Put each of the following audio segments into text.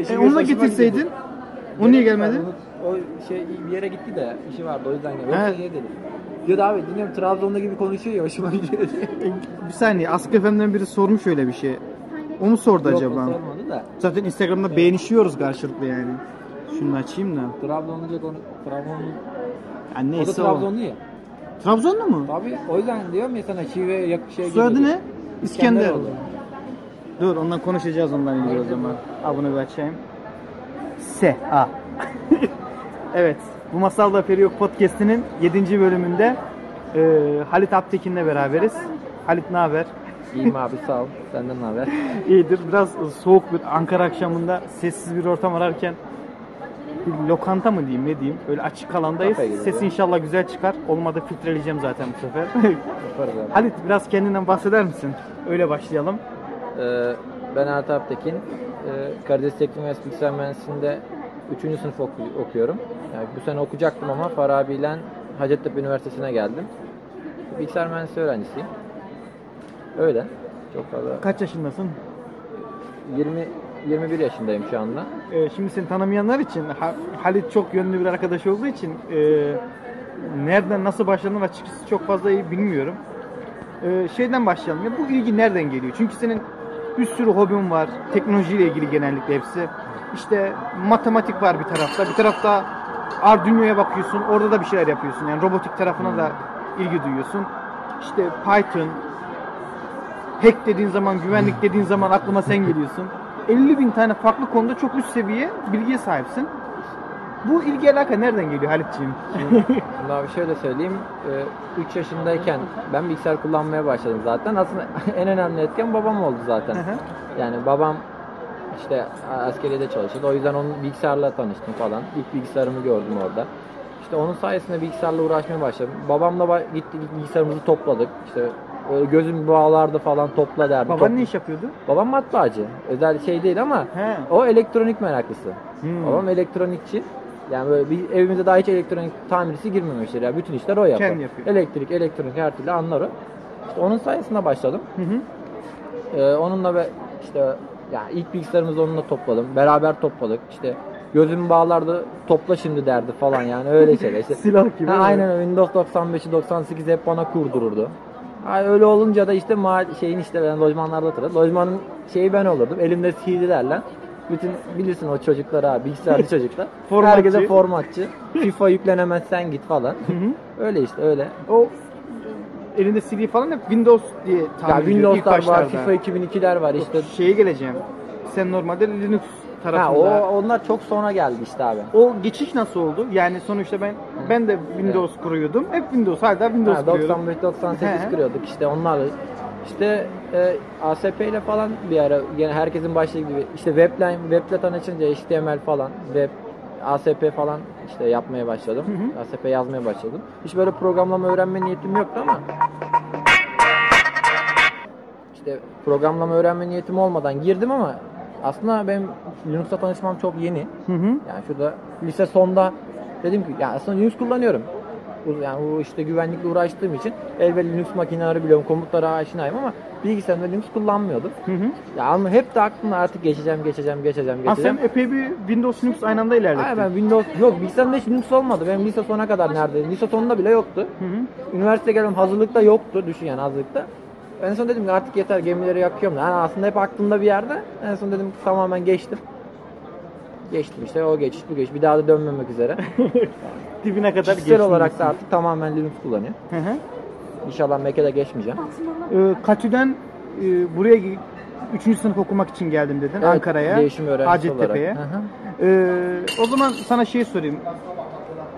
E, onu da getirseydin. O niye gelmedi? O şey bir yere gitti de işi vardı o yüzden geldi. He. Yoksa niye dedim. Diyor da abi dinliyorum Trabzon'da gibi konuşuyor ya hoşuma gidiyor diye. Bir saniye Ask FM'den biri sormuş öyle bir şey. O mu sordu Yok, acaba? sormadı da. Zaten Instagram'da beğenişiyoruz karşılıklı yani. Şunu açayım da. Trabzonluca konu Trabzonlu. Ya O da neyse o. Trabzonlu ya. Trabzonlu mu? Tabii o yüzden diyorum ya sana şive yak şey Soyadı ne? İskender. İskenderoğlu. Dur ondan konuşacağız ondan ilgili o zaman. Bunu bir açayım. Se. A. evet. Bu Masal da Feri Yok Podcast'inin 7. bölümünde e, Halit Aptekin'le beraberiz. Halit ne haber? İyiyim abi sağ ol. Senden ne haber? İyidir. Biraz soğuk bir Ankara akşamında sessiz bir ortam ararken bir lokanta mı diyeyim ne diyeyim öyle açık alandayız. Gibi Ses inşallah güzel çıkar. Olmadı filtreleyeceğim zaten bu sefer. Yaparız abi. Halit biraz kendinden bahseder misin? Öyle başlayalım. Ee, ben Ertuğ Aptekin. Ee, Karadeniz Teknik Üniversitesi Bilgisayar Mühendisliği'nde 3. sınıf oku- okuyorum. Yani bu sene okuyacaktım ama Farabi ile Hacettepe Üniversitesi'ne geldim. Bilgisayar mühendisliği öğrencisiyim. Öyle. Çok fazla. Kaç yaşındasın? 20 21 yaşındayım şu anda. Ee, şimdi seni tanımayanlar için Ha- Halit çok yönlü bir arkadaş olduğu için e, nereden nasıl başladığını açıkçası çok fazla iyi bilmiyorum. Ee, şeyden başlayalım. Ya bu ilgi nereden geliyor? Çünkü senin bir sürü hobin var. Teknolojiyle ilgili genellikle hepsi. İşte matematik var bir tarafta. Bir tarafta Arduino'ya bakıyorsun. Orada da bir şeyler yapıyorsun. Yani robotik tarafına da ilgi duyuyorsun. İşte Python, hack dediğin zaman, güvenlik dediğin zaman aklıma sen geliyorsun. 50 bin tane farklı konuda çok üst seviye bilgiye sahipsin. Bu ilgi alaka nereden geliyor Halitciğim? Abi şöyle söyleyeyim. 3 yaşındayken ben bilgisayar kullanmaya başladım zaten. Aslında en önemli etken babam oldu zaten. Yani babam işte askeriyede çalışıyordu. O yüzden onun bilgisayarla tanıştım falan. İlk bilgisayarımı gördüm orada. İşte onun sayesinde bilgisayarla uğraşmaya başladım. Babamla ba- gittik bilgisayarımızı topladık. İşte böyle gözüm bağlardı falan topla derdi. Baban Top- ne iş yapıyordu? Babam matbaacı. Özel şey değil ama He. o elektronik meraklısı. Hmm. Babam elektronikçi. Yani böyle bir evimize daha hiç elektronik tamircisi girmemiştir. Yani bütün işler o yapar. Kendi yapıyor. Elektrik, elektronik her türlü anlar o. İşte onun sayesinde başladım. Hı hı. Ee, onunla ve işte yani ilk bilgisayarımızı onunla topladım. Beraber topladık. İşte gözümü bağlardı topla şimdi derdi falan yani öyle şeyler. İşte, Silah gibi. Ha, aynen öyle. Windows 95'i 98 hep bana kurdururdu. Ha, öyle olunca da işte ma- şeyin işte ben lojmanlarda oturuyordum. Lojmanın şeyi ben olurdum. Elimde CD'lerle. Bütün bilirsin o çocuklar abi bilgisayarcı çocuklar. Formatçı. Herkese formatçı. FIFA yüklenemezsen git falan. Hı hı. öyle işte öyle. O elinde CD falan hep Windows diye Ya ediyorum ilk Windows'lar var. FIFA 2002'ler var işte. Şeye geleceğim. Sen normalde Linux Ha, tarafında. o onlar çok sonra geldi işte abi. O geçiş nasıl oldu? Yani sonuçta ben ben de Windows kuruyordum. Hep Windows, hala Windows Ha, kuruyorum. 95 98 He. kuruyorduk işte onlarla. İşte e, ASP ile falan bir ara yine herkesin başladığı gibi işte webline weble tanışınca HTML falan web ASP falan işte yapmaya başladım. Hı hı. ASP yazmaya başladım. Hiç böyle programlama öğrenme niyetim yoktu ama işte programlama öğrenme niyetim olmadan girdim ama aslında benim Linux'la tanışmam çok yeni. Hı hı. Yani şurada lise sonda dedim ki ya aslında Linux kullanıyorum. Yani bu işte güvenlikle uğraştığım için elbette Linux makineleri biliyorum, komutlara aşinayım ama bilgisayarımda Linux kullanmıyordum. Hı hı. Ya ama hep de aklımda artık geçeceğim, geçeceğim, geçeceğim, Ha, geçeceğim. sen epey bir Windows Linux aynı anda ilerlettin. Hayır ben Windows yok bilgisayarımda hiç Linux olmadı. Benim lise sona kadar neredeydi? Lise sonunda bile yoktu. Hı hı. Üniversite geldim hazırlıkta yoktu. Düşün yani hazırlıkta. En son dedim ki artık yeter gemileri yakıyorum. Yani aslında hep aklımda bir yerde. En son dedim tamamen geçtim. Geçtim işte o geçiş bu geçiş. Bir daha da dönmemek üzere. Dibine kadar Kişisel olarak da artık tamamen Linux kullanıyor. Hı hı. İnşallah Mac'e de geçmeyeceğim. Ee, Katü'den e, buraya 3. sınıf okumak için geldim dedin Evet, Ankara'ya. değişim öğrencisi Hacettepe'ye. olarak. Hı hı. Ee, o zaman sana şey sorayım.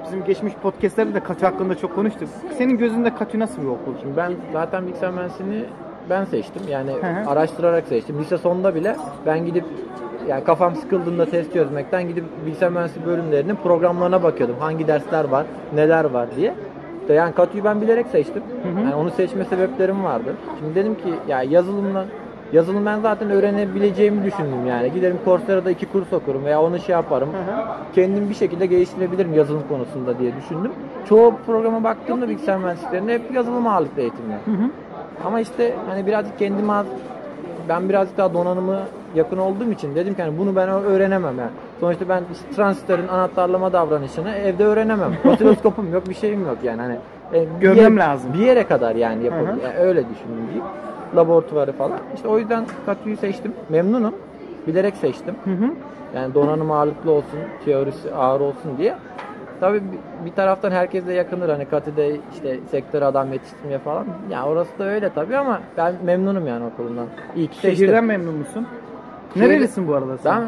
Bizim geçmiş podcastlerde de Katü hakkında çok konuştuk. Senin gözünde Katü nasıl bir okul? Şimdi ben zaten bilgisayar mühendisliğini ben seçtim. Yani Hı hı. araştırarak seçtim. Lise sonunda bile ben gidip yani kafam sıkıldığında test çözmekten gidip bilgisayar mühendisliği bölümlerinin programlarına bakıyordum. Hangi dersler var, neler var diye. İşte yani Katü'yü ben bilerek seçtim. hı. Yani onu seçme sebeplerim vardı. Şimdi dedim ki ya yazılımla yazılım ben zaten öğrenebileceğimi düşündüm yani. Giderim Coursera'da iki kurs okurum veya onu şey yaparım. Hı hı. Kendim bir şekilde geliştirebilirim yazılım konusunda diye düşündüm. Çoğu programa baktığımda bilgisayar mühendisliklerinde hep yazılım ağırlıklı eğitimler. Hı hı. Ama işte hani birazcık kendime az ben birazcık daha donanımı yakın olduğum için dedim ki hani bunu ben öğrenemem yani. Sonuçta ben işte transistörün anahtarlama davranışını evde öğrenemem. Osiloskopum yok, bir şeyim yok yani hani. e, Görmem yer- lazım. Bir yere kadar yani Hı hı. Yani öyle düşündüm diyeyim. Laboratuvarı falan. İşte o yüzden Katü'yü seçtim. Memnunum. Bilerek seçtim. Hı hı. Yani donanım ağırlıklı olsun, teorisi ağır olsun diye. Tabii bir- taraftan herkes de yakınır hani Katü'de işte sektör adam yetiştirmeye falan. Ya orası da öyle tabii ama ben memnunum yani okulumdan. İyi ki seçtim. Şehirden memnun musun? Şehirde- Nerelisin bu arada sen? Ben,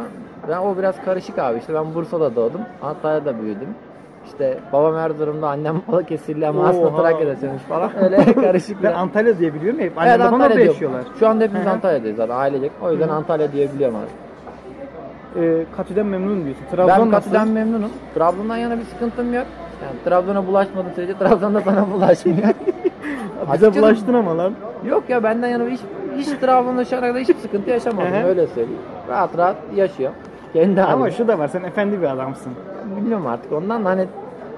ben o biraz karışık abi. İşte ben Bursa'da doğdum. Antalya'da büyüdüm. İşte babam Erzurum'da, annem Balıkesirli ama aslında Oha. Trakya'da yaşamış falan. Öyle karışık Ben bir Antalya diye biliyorum hep. Annem babam orada yaşıyorlar. Şu anda hepimiz Hı hı. Antalya'dayız zaten ailecek. O yüzden Antalya diyebiliyorum abi. Ee, Katü'den memnun diyorsun. Ben Trabzon nasıl? Katı'dan memnunum. Trabzon'dan yana bir sıkıntım yok. Yani Trabzon'a bulaşmadığı sürece Trabzon da sana bulaşmıyor. Bize Açıkçası- bulaştın ama lan. Yok ya benden yana hiç, hiç Trabzon'da şu ana kadar hiçbir sıkıntı yaşamadım öyle söyleyeyim. Rahat rahat yaşıyor. Kendi Ama şu da var sen efendi bir adamsın. Bilmiyorum artık ondan da hani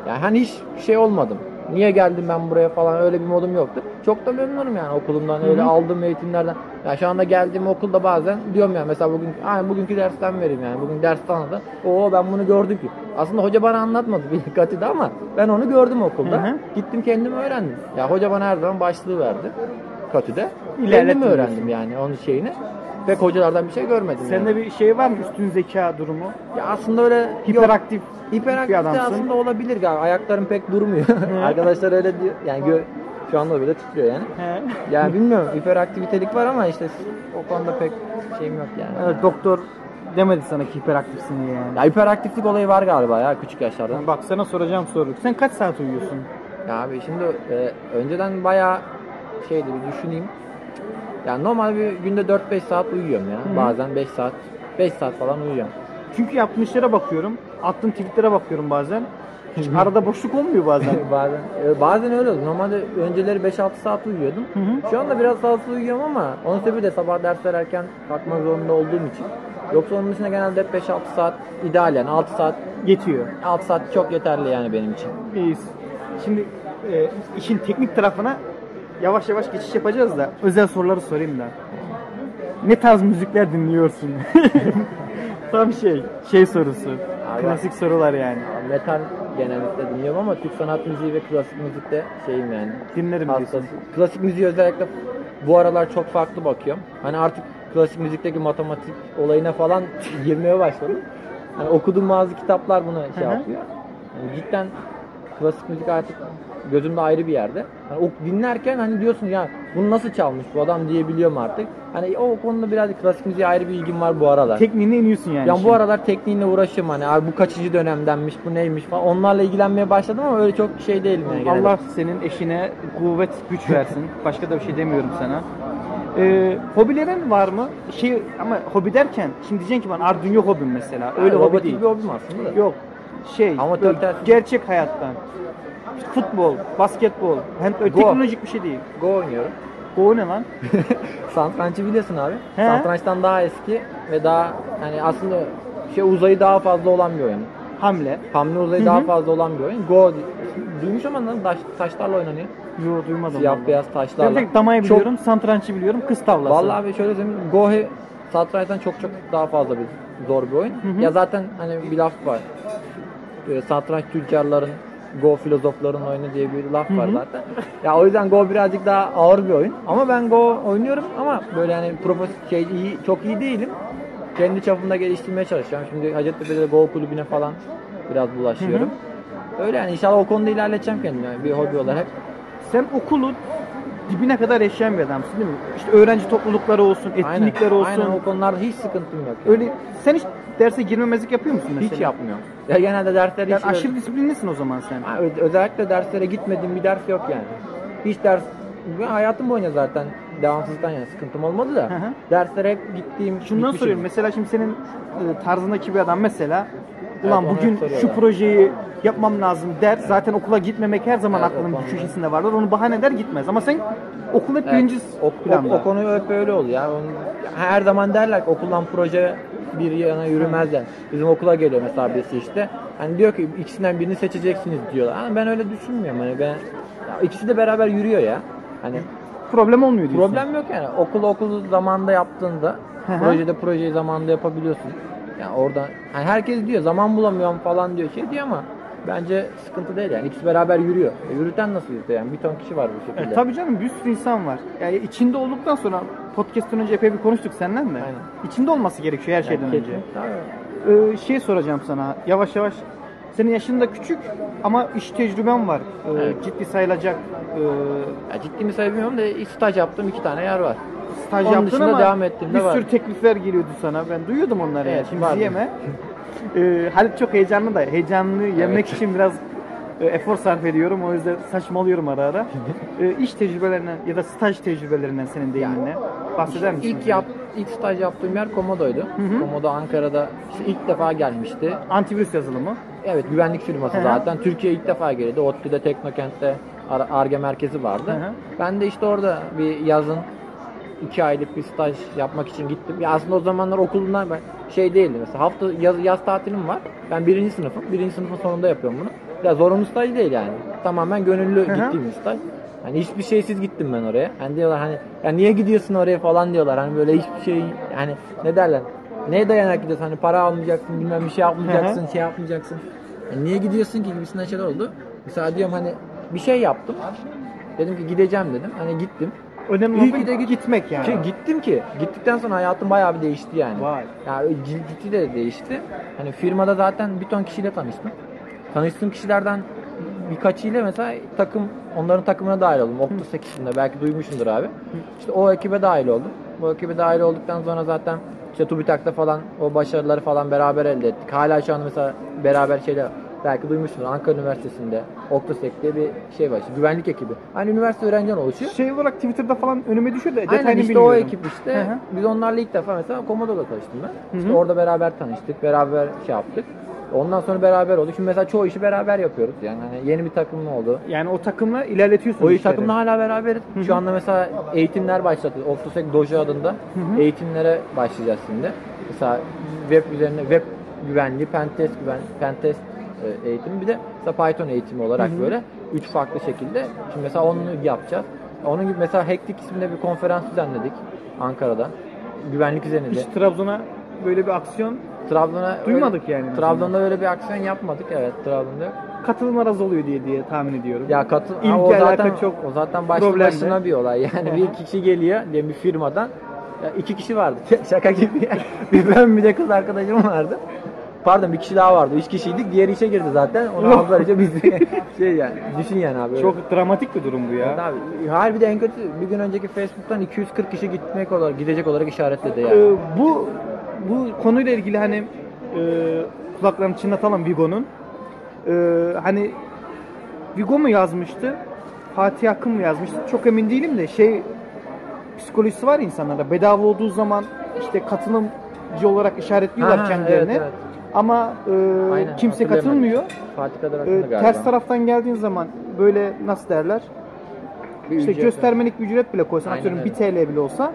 yani hani hiç şey olmadım. Niye geldim ben buraya falan öyle bir modum yoktu. Çok da memnunum yani okulumdan öyle Hı hı. aldığım eğitimlerden. Ya şu anda geldiğim okulda bazen diyorum ya mesela bugün ay bugünkü dersten vereyim yani bugün ders tanıdı. Oo ben bunu gördüm ki. Aslında hoca bana anlatmadı bir katide ama ben onu gördüm okulda. Hı hı. Gittim kendim öğrendim. Ya hoca bana her zaman başlığı verdi katide. Diyorsun. öğrendim yani onun şeyini. Pek hocalardan bir şey görmedim. yani. Sende bir şey var mı üstün zeka durumu? Ya aslında öyle yok. Hiperaktif bir Hiperaktif de adamsın. aslında olabilir galiba. Ayaklarım pek durmuyor. Arkadaşlar öyle diyor. Yani gö şu anda bile titriyor yani. He. Yani bilmiyorum hiperaktivitelik var ama işte o konuda pek şeyim yok yani. Evet, doktor demedi sana ki hiperaktifsin diye yani. Ya hiperaktiflik olayı var galiba ya küçük yaşlarda. Bak sana soracağım soru. Sen kaç saat uyuyorsun? Ya abi şimdi e, önceden bayağı şeydi bir düşüneyim. Yani normal bir günde 4-5 saat uyuyorum ya. Hı hı. Bazen 5 saat 5 saat falan uyuyorum. Çünkü yaptığın işlere bakıyorum. Attığın tweetlere bakıyorum bazen. Hiç arada boşluk olmuyor bazen. bazen e, bazen öyle oldu. Normalde önceleri 5-6 saat uyuyordum. Hı hı. Şu anda biraz fazla uyuyorum ama onun sebebi de sabah dersler erken kalkmak zorunda olduğum için. Yoksa onun dışında genelde hep 5-6 saat ideal yani 6 saat Yetiyor. 6 saat çok yeterli yani benim için. İyiyiz. Şimdi e, işin teknik tarafına yavaş yavaş geçiş yapacağız da özel soruları sorayım da. Ne tarz müzikler dinliyorsun? Tam şey, şey sorusu. Abi. Klasik sorular yani. Metal genellikle dinliyorum ama Türk sanat müziği ve klasik müzikte şeyim yani. Dinlerim diyorsun. Hastası. Klasik müziği özellikle bu aralar çok farklı bakıyorum. Hani artık klasik müzikteki matematik olayına falan girmeye başladım. Hani okuduğum bazı kitaplar bunu şey yapıyor. Yani cidden klasik müzik artık gözümde ayrı bir yerde. Hani o dinlerken hani diyorsun ya bunu nasıl çalmış bu adam diyebiliyorum artık. Hani o konuda birazcık klasik müziğe ayrı bir ilgim var bu aralar. Tekniğine iniyorsun yani. Ya bu şimdi. aralar tekniğinle uğraşıyorum hani abi bu kaçıncı dönemdenmiş bu neymiş falan onlarla ilgilenmeye başladım ama öyle çok şey yani. genelde. Allah senin eşine kuvvet, güç versin. Başka da bir şey demiyorum sana. Ee, hobilerin var mı? Şey ama hobi derken şimdi diyeceksin ki bana Arduino hobim mesela. Öyle Yani hobi değil. bir hobim aslında da. Yok. Şey, Amatör gerçek hayattan. Futbol, basketbol. Hem öyle Go. teknolojik bir şey değil. Go oynuyorum. Go ne lan? Satrançı biliyorsun abi. He. Satrançtan daha eski ve daha hani aslında şey uzayı daha fazla olan bir oyun. Hamle. Hamle uzayı Hı daha hı. fazla olan bir oyun. Go duymuş ama lan taş, taşlarla oynanıyor. Yo duymadım. Siyah vallahi. beyaz taşlarla. Ben tek damayı Çok- biliyorum, satrançı biliyorum, kız tavlası. Vallahi abi şöyle söyleyeyim. Go satrançtan çok çok daha fazla bir zor bir oyun. hı. Ya zaten hani bir laf var. Ee, satranç tüccarların Go filozofların oyunu diye bir laf var Hı hı. zaten. Ya o yüzden Go birazcık daha ağır bir oyun. Ama ben Go oynuyorum ama böyle hani profesyonel şey iyi, çok iyi değilim. Kendi çapımda geliştirmeye çalışıyorum. Şimdi Hacettepe'de de Go kulübüne falan biraz bulaşıyorum. Öyle yani inşallah o konuda ilerleteceğim kendimi yani bir hobi olarak. Sen okulu dibine kadar yaşayan bir adamsın değil mi? İşte öğrenci toplulukları olsun, etkinlikler aynen, olsun. Aynen o konularda hiç sıkıntım yok. yani. Öyle sen hiç derse girmemezlik yapıyor musun mesela? Hiç yapmıyorum. Ya genelde dersleri Yani hiç aşırı disiplinlisin o zaman sen. Ha, ö- özellikle derslere gitmediğim bir ders yok yani. Hiç ders ben hayatım boyunca zaten devamsızlıktan yani sıkıntım olmadı da Hı hı. derslere hep gittiğim Şundan gitmişim. soruyorum. Mesela şimdi senin e, tarzındaki bir adam mesela ulan onu bugün hep soruyorlar. şu projeyi yapmam lazım der. Zaten okula gitmemek her zaman Evet, aklının köşesinde vardır. Onu bahane eder gitmez. Ama sen okul hep Evet, birinci o, o, planda. o konu hep öyle oluyor ya. Onu- her zaman derler ki okuldan proje bir yana yürümez yani. Bizim okula geliyor mesela birisi işte. Hani diyor ki ikisinden birini seçeceksiniz diyorlar. Hani ben öyle düşünmüyorum. Hani ben ya ikisi de beraber yürüyor ya. Hani Problem olmuyor diyorsun. problem yok yani. Okul okul zamanında yaptığında Hı hı. Projede projeyi zamanında yapabiliyorsun. Yani orada hani herkes diyor zaman bulamıyorum falan diyor şey diyor ama bence sıkıntı değil yani. İkisi beraber yürüyor. E, yürüten nasıl yürütüyor yani? Bir ton kişi var bu şekilde. E, tabii canım bir sürü insan var. Yani içinde olduktan sonra podcast'ten önce epey bir konuştuk senden de. Aynen. İçinde olması gerekiyor her şeyden Yani önce. Tabii. Ee, şey soracağım sana. Yavaş yavaş senin yaşın da küçük ama iş tecrüben var. Ee, Evet. Ciddi sayılacak ee, Ya ciddi mi bilmiyorum da staj yaptığım iki tane yer var. staj Onun yaptın ama devam ettiğimde bir var. sürü teklifler geliyordu sana. Ben duyuyordum onları. yani. Evet, Şimdi vardı. yeme. Ee, Halit çok heyecanlı da heyecanlı yemek Evet. için biraz e, efor sarf ediyorum. O yüzden saçmalıyorum ara ara. Ee, iş tecrübelerinden ya da staj tecrübelerinden senin deyiminle bahseder misin? İlk yap, ilk staj yaptığım yer Komodo'ydu. hı. Komodo Ankara'da işte ilk defa gelmişti. Antivirüs yazılımı. Evet güvenlik firması Hı hı. zaten. Türkiye ilk defa geldi. ODTÜ'de Teknokent'te Ar- Arge merkezi vardı. Hı hı. Ben de işte orada bir yazın iki aylık bir staj yapmak için gittim. Ya aslında o zamanlar okulundan ben şey değildi mesela hafta yaz, yaz tatilim var. Ben birinci sınıfım. Birinci sınıfın sonunda yapıyorum bunu. Ya zorunlu staj değil yani. Tamamen gönüllü Hı hı. gittiğim bir staj. Hani hiçbir şeysiz gittim ben oraya. Hani diyorlar hani ya niye gidiyorsun oraya falan diyorlar. Hani böyle hiçbir şey yani ne derler? Neye dayanarak gidiyorsun? Hani para almayacaksın, bilmem bir şey yapmayacaksın, şey yapmayacaksın. Yani niye gidiyorsun ki gibisinden şeyler oldu. Mesela diyorum hani bir şey yaptım. Dedim ki gideceğim dedim. Hani gittim. Önemli İyi olan ki de git- gitmek yani. Ki gittim ki. Gittikten sonra hayatım bayağı bir değişti yani. Vay. Yani ciddi de değişti. Hani firmada zaten bir ton kişiyle tanıştım. Tanıştığım kişilerden birkaçıyla mesela takım onların takımına dahil oldum. Optus ekibinde belki duymuşsundur abi. İşte o ekibe dahil oldum. Bu ekibe dahil olduktan sonra zaten işte TÜBİTAK'ta falan o başarıları falan beraber elde ettik. Hala şu an mesela beraber şeyler belki duymuşsunuz Ankara Üniversitesi'nde Octosec diye bir şey var. işte güvenlik ekibi. Hani üniversite öğrenciden oluşuyor. Şey olarak Twitter'da falan önüme düşüyor da detayını Aynen işte bilmiyorum. o ekip işte. Hı hı. Biz onlarla ilk defa mesela Komodo'da tanıştım ben. Hı İşte hı. orada beraber tanıştık, beraber şey yaptık. Ondan sonra beraber olduk. Şimdi mesela çoğu işi beraber yapıyoruz. Yani hani yeni bir takım oldu. Yani o takımla ilerletiyorsun O işleri. takımla hala beraberiz. hı. Şu anda mesela eğitimler başladı. Octosec Dojo adında hı. eğitimlere başlayacağız şimdi. Mesela web üzerine web güvenliği, pentest güven, pentest eğitimi bir de mesela Python eğitimi olarak Hı hı. böyle üç farklı şekilde. Şimdi mesela onu yapacağız. Onun gibi mesela Hektik isminde bir konferans düzenledik Ankara'da. Güvenlik üzerine de. Hiç Trabzon'a böyle bir aksiyon Trabzon'a Duymadık öyle- yani Trabzon'da öyle bir aksiyon yapmadık. Evet, Trabzon'da. katılım az oluyor diye diye tahmin ediyorum. Ya katı İlgi Ha, o zaten çok o zaten başlı problemli. başına bir olay. Yani bir kişi geliyor diye bir firmadan ya iki kişi vardı. Şaka gibi. bir ben bir de kız arkadaşım vardı. Pardon bir kişi daha vardı. Üç kişiydik. Diğeri işe girdi zaten. Onu aldılar işte biz şey yani. Düşün yani abi. öyle. Çok dramatik bir durum bu ya. Evet abi. Harbi de en kötü bir gün önceki Facebook'tan 240 kişi gitmek olarak gidecek olarak işaretledi yani. Ee, bu bu konuyla ilgili hani e, kulaklarını çınlatalım Vigo'nun. Ee, hani Vigo mu yazmıştı? Fatih Akın mı yazmıştı? Çok emin değilim de şey psikolojisi var insanlarda. Bedava olduğu zaman işte katılımcı olarak işaretliyorlar Aha, kendilerini. evet, evet. Ama e, Aynen, kimse katılmıyor. Fatih kadar galiba. ters taraftan geldiğin zaman böyle nasıl derler? Bir İşte ücret göstermelik bir ücret bile koysan Aynen atıyorum öyle. 1 TL bile olsa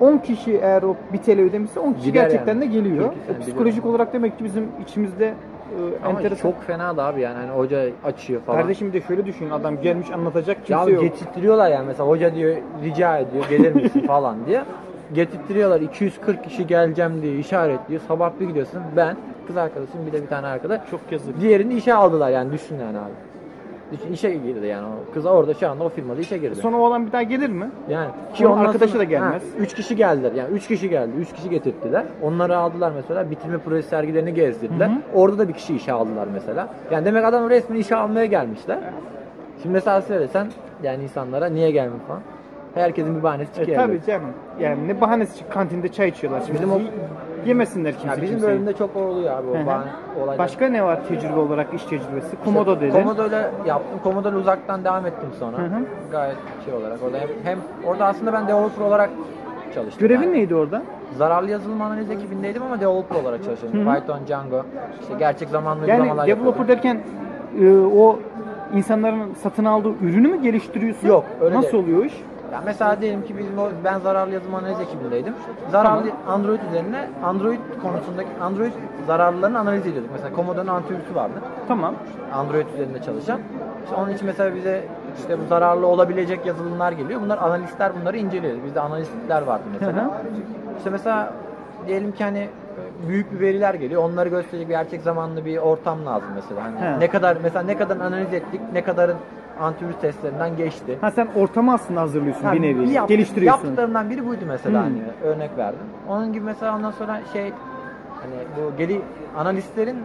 10 kişi eğer o 1 TL ödemişse 10 kişi Gider gerçekten yani. de geliyor. Türkiye, E, sen psikolojik biliyorum. olarak demek ki bizim içimizde e, Ama enteresan. çok fena da abi yani hani hoca açıyor falan. Kardeşim bir de şöyle düşün adam gelmiş anlatacak Ya kimse yok. getirtiyorlar yani mesela hoca diyor rica ediyor gelir misin falan diye. Getirtiyorlar 240 kişi geleceğim diye işaretliyor. Sabah bir gidiyorsun ben kız arkadaşım bir de bir tane arkadaş. Çok yazık. Diğerini işe aldılar yani düşün yani abi. Düşün işe girdi yani o kız orada şu anda o firmada işe girdi. Sonra o adam bir daha gelir mi? Yani Onun ondan arkadaşı da gelmez. Ha, üç kişi geldiler. Yani üç kişi geldi. Üç kişi getirttiler. Onları aldılar mesela. Bitirme projesi sergilerini gezdirdiler. Hı hı. Orada da bir kişi işe aldılar mesela. Yani demek adam resmen işe almaya gelmişler. Şimdi mesela söylesen yani insanlara niye gelmiyor falan. Herkesin bir bahanesi E, çıkıyor. tabii elbette. canım. Yani ne bahanesi çık- kantinde çay içiyorlar. Şimdi Bizim o- yemesinler kimse Ya bizim kimseyi. bölümde çok oluyor abi o olaylar. Başka ne var tecrübe olarak iş tecrübesi? Komodo dedin. Komodo'yla yaptım. Komodo'yla uzaktan devam ettim sonra. Hı hı. Gayet şey olarak. Orada hem, hem orada aslında ben developer olarak çalıştım. Görevin yani. neydi orada? Zararlı yazılım analiz ekibindeydim ama developer olarak çalışıyordum. Python, Django, işte gerçek zamanlı Yani uygulamalar developer yapıyordum. derken e, o insanların satın aldığı ürünü mü geliştiriyorsun? Yok, öyle Nasıl değil. oluyor iş? Ya mesela diyelim ki bizim o, ben zararlı yazılım analiz ekibindeydim. Zararlı Android üzerine Android konusundaki Android zararlılarını analiz ediyorduk. Mesela Commodore'un antivirüsü vardı. Tamam. Android üzerinde çalışan. İşte onun için mesela bize işte bu zararlı olabilecek yazılımlar geliyor. Bunlar analistler bunları inceliyor. Bizde analistler vardı mesela. Hı hı. İşte mesela diyelim ki hani e, büyük bir veriler geliyor. Onları gösterecek bir gerçek zamanlı bir ortam lazım mesela. Hani He. ne kadar mesela ne kadar analiz ettik, ne kadarın antivirüs testlerinden geçti. Ha sen ortamı aslında hazırlıyorsun Ha, bir nevi. yap- Geliştiriyorsun. Yaptıklarımdan biri buydu mesela Hmm. hani örnek verdim. Onun gibi mesela ondan sonra şey hani bu geli analistlerin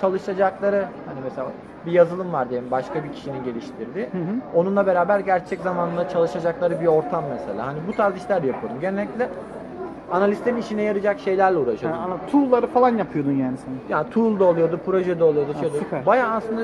çalışacakları hani mesela bir yazılım var diyelim başka bir kişinin geliştirdiği. Hı hı. Onunla beraber gerçek zamanlı çalışacakları bir ortam mesela. Hani bu tarz işler yapıyordum. Genellikle analistlerin işine yarayacak şeylerle Ha, uğraşıyordum. ana, tool'ları falan yapıyordun yani sen. Yani tool da oluyordu, proje de oluyordu. Ha, süper. Bayağı aslında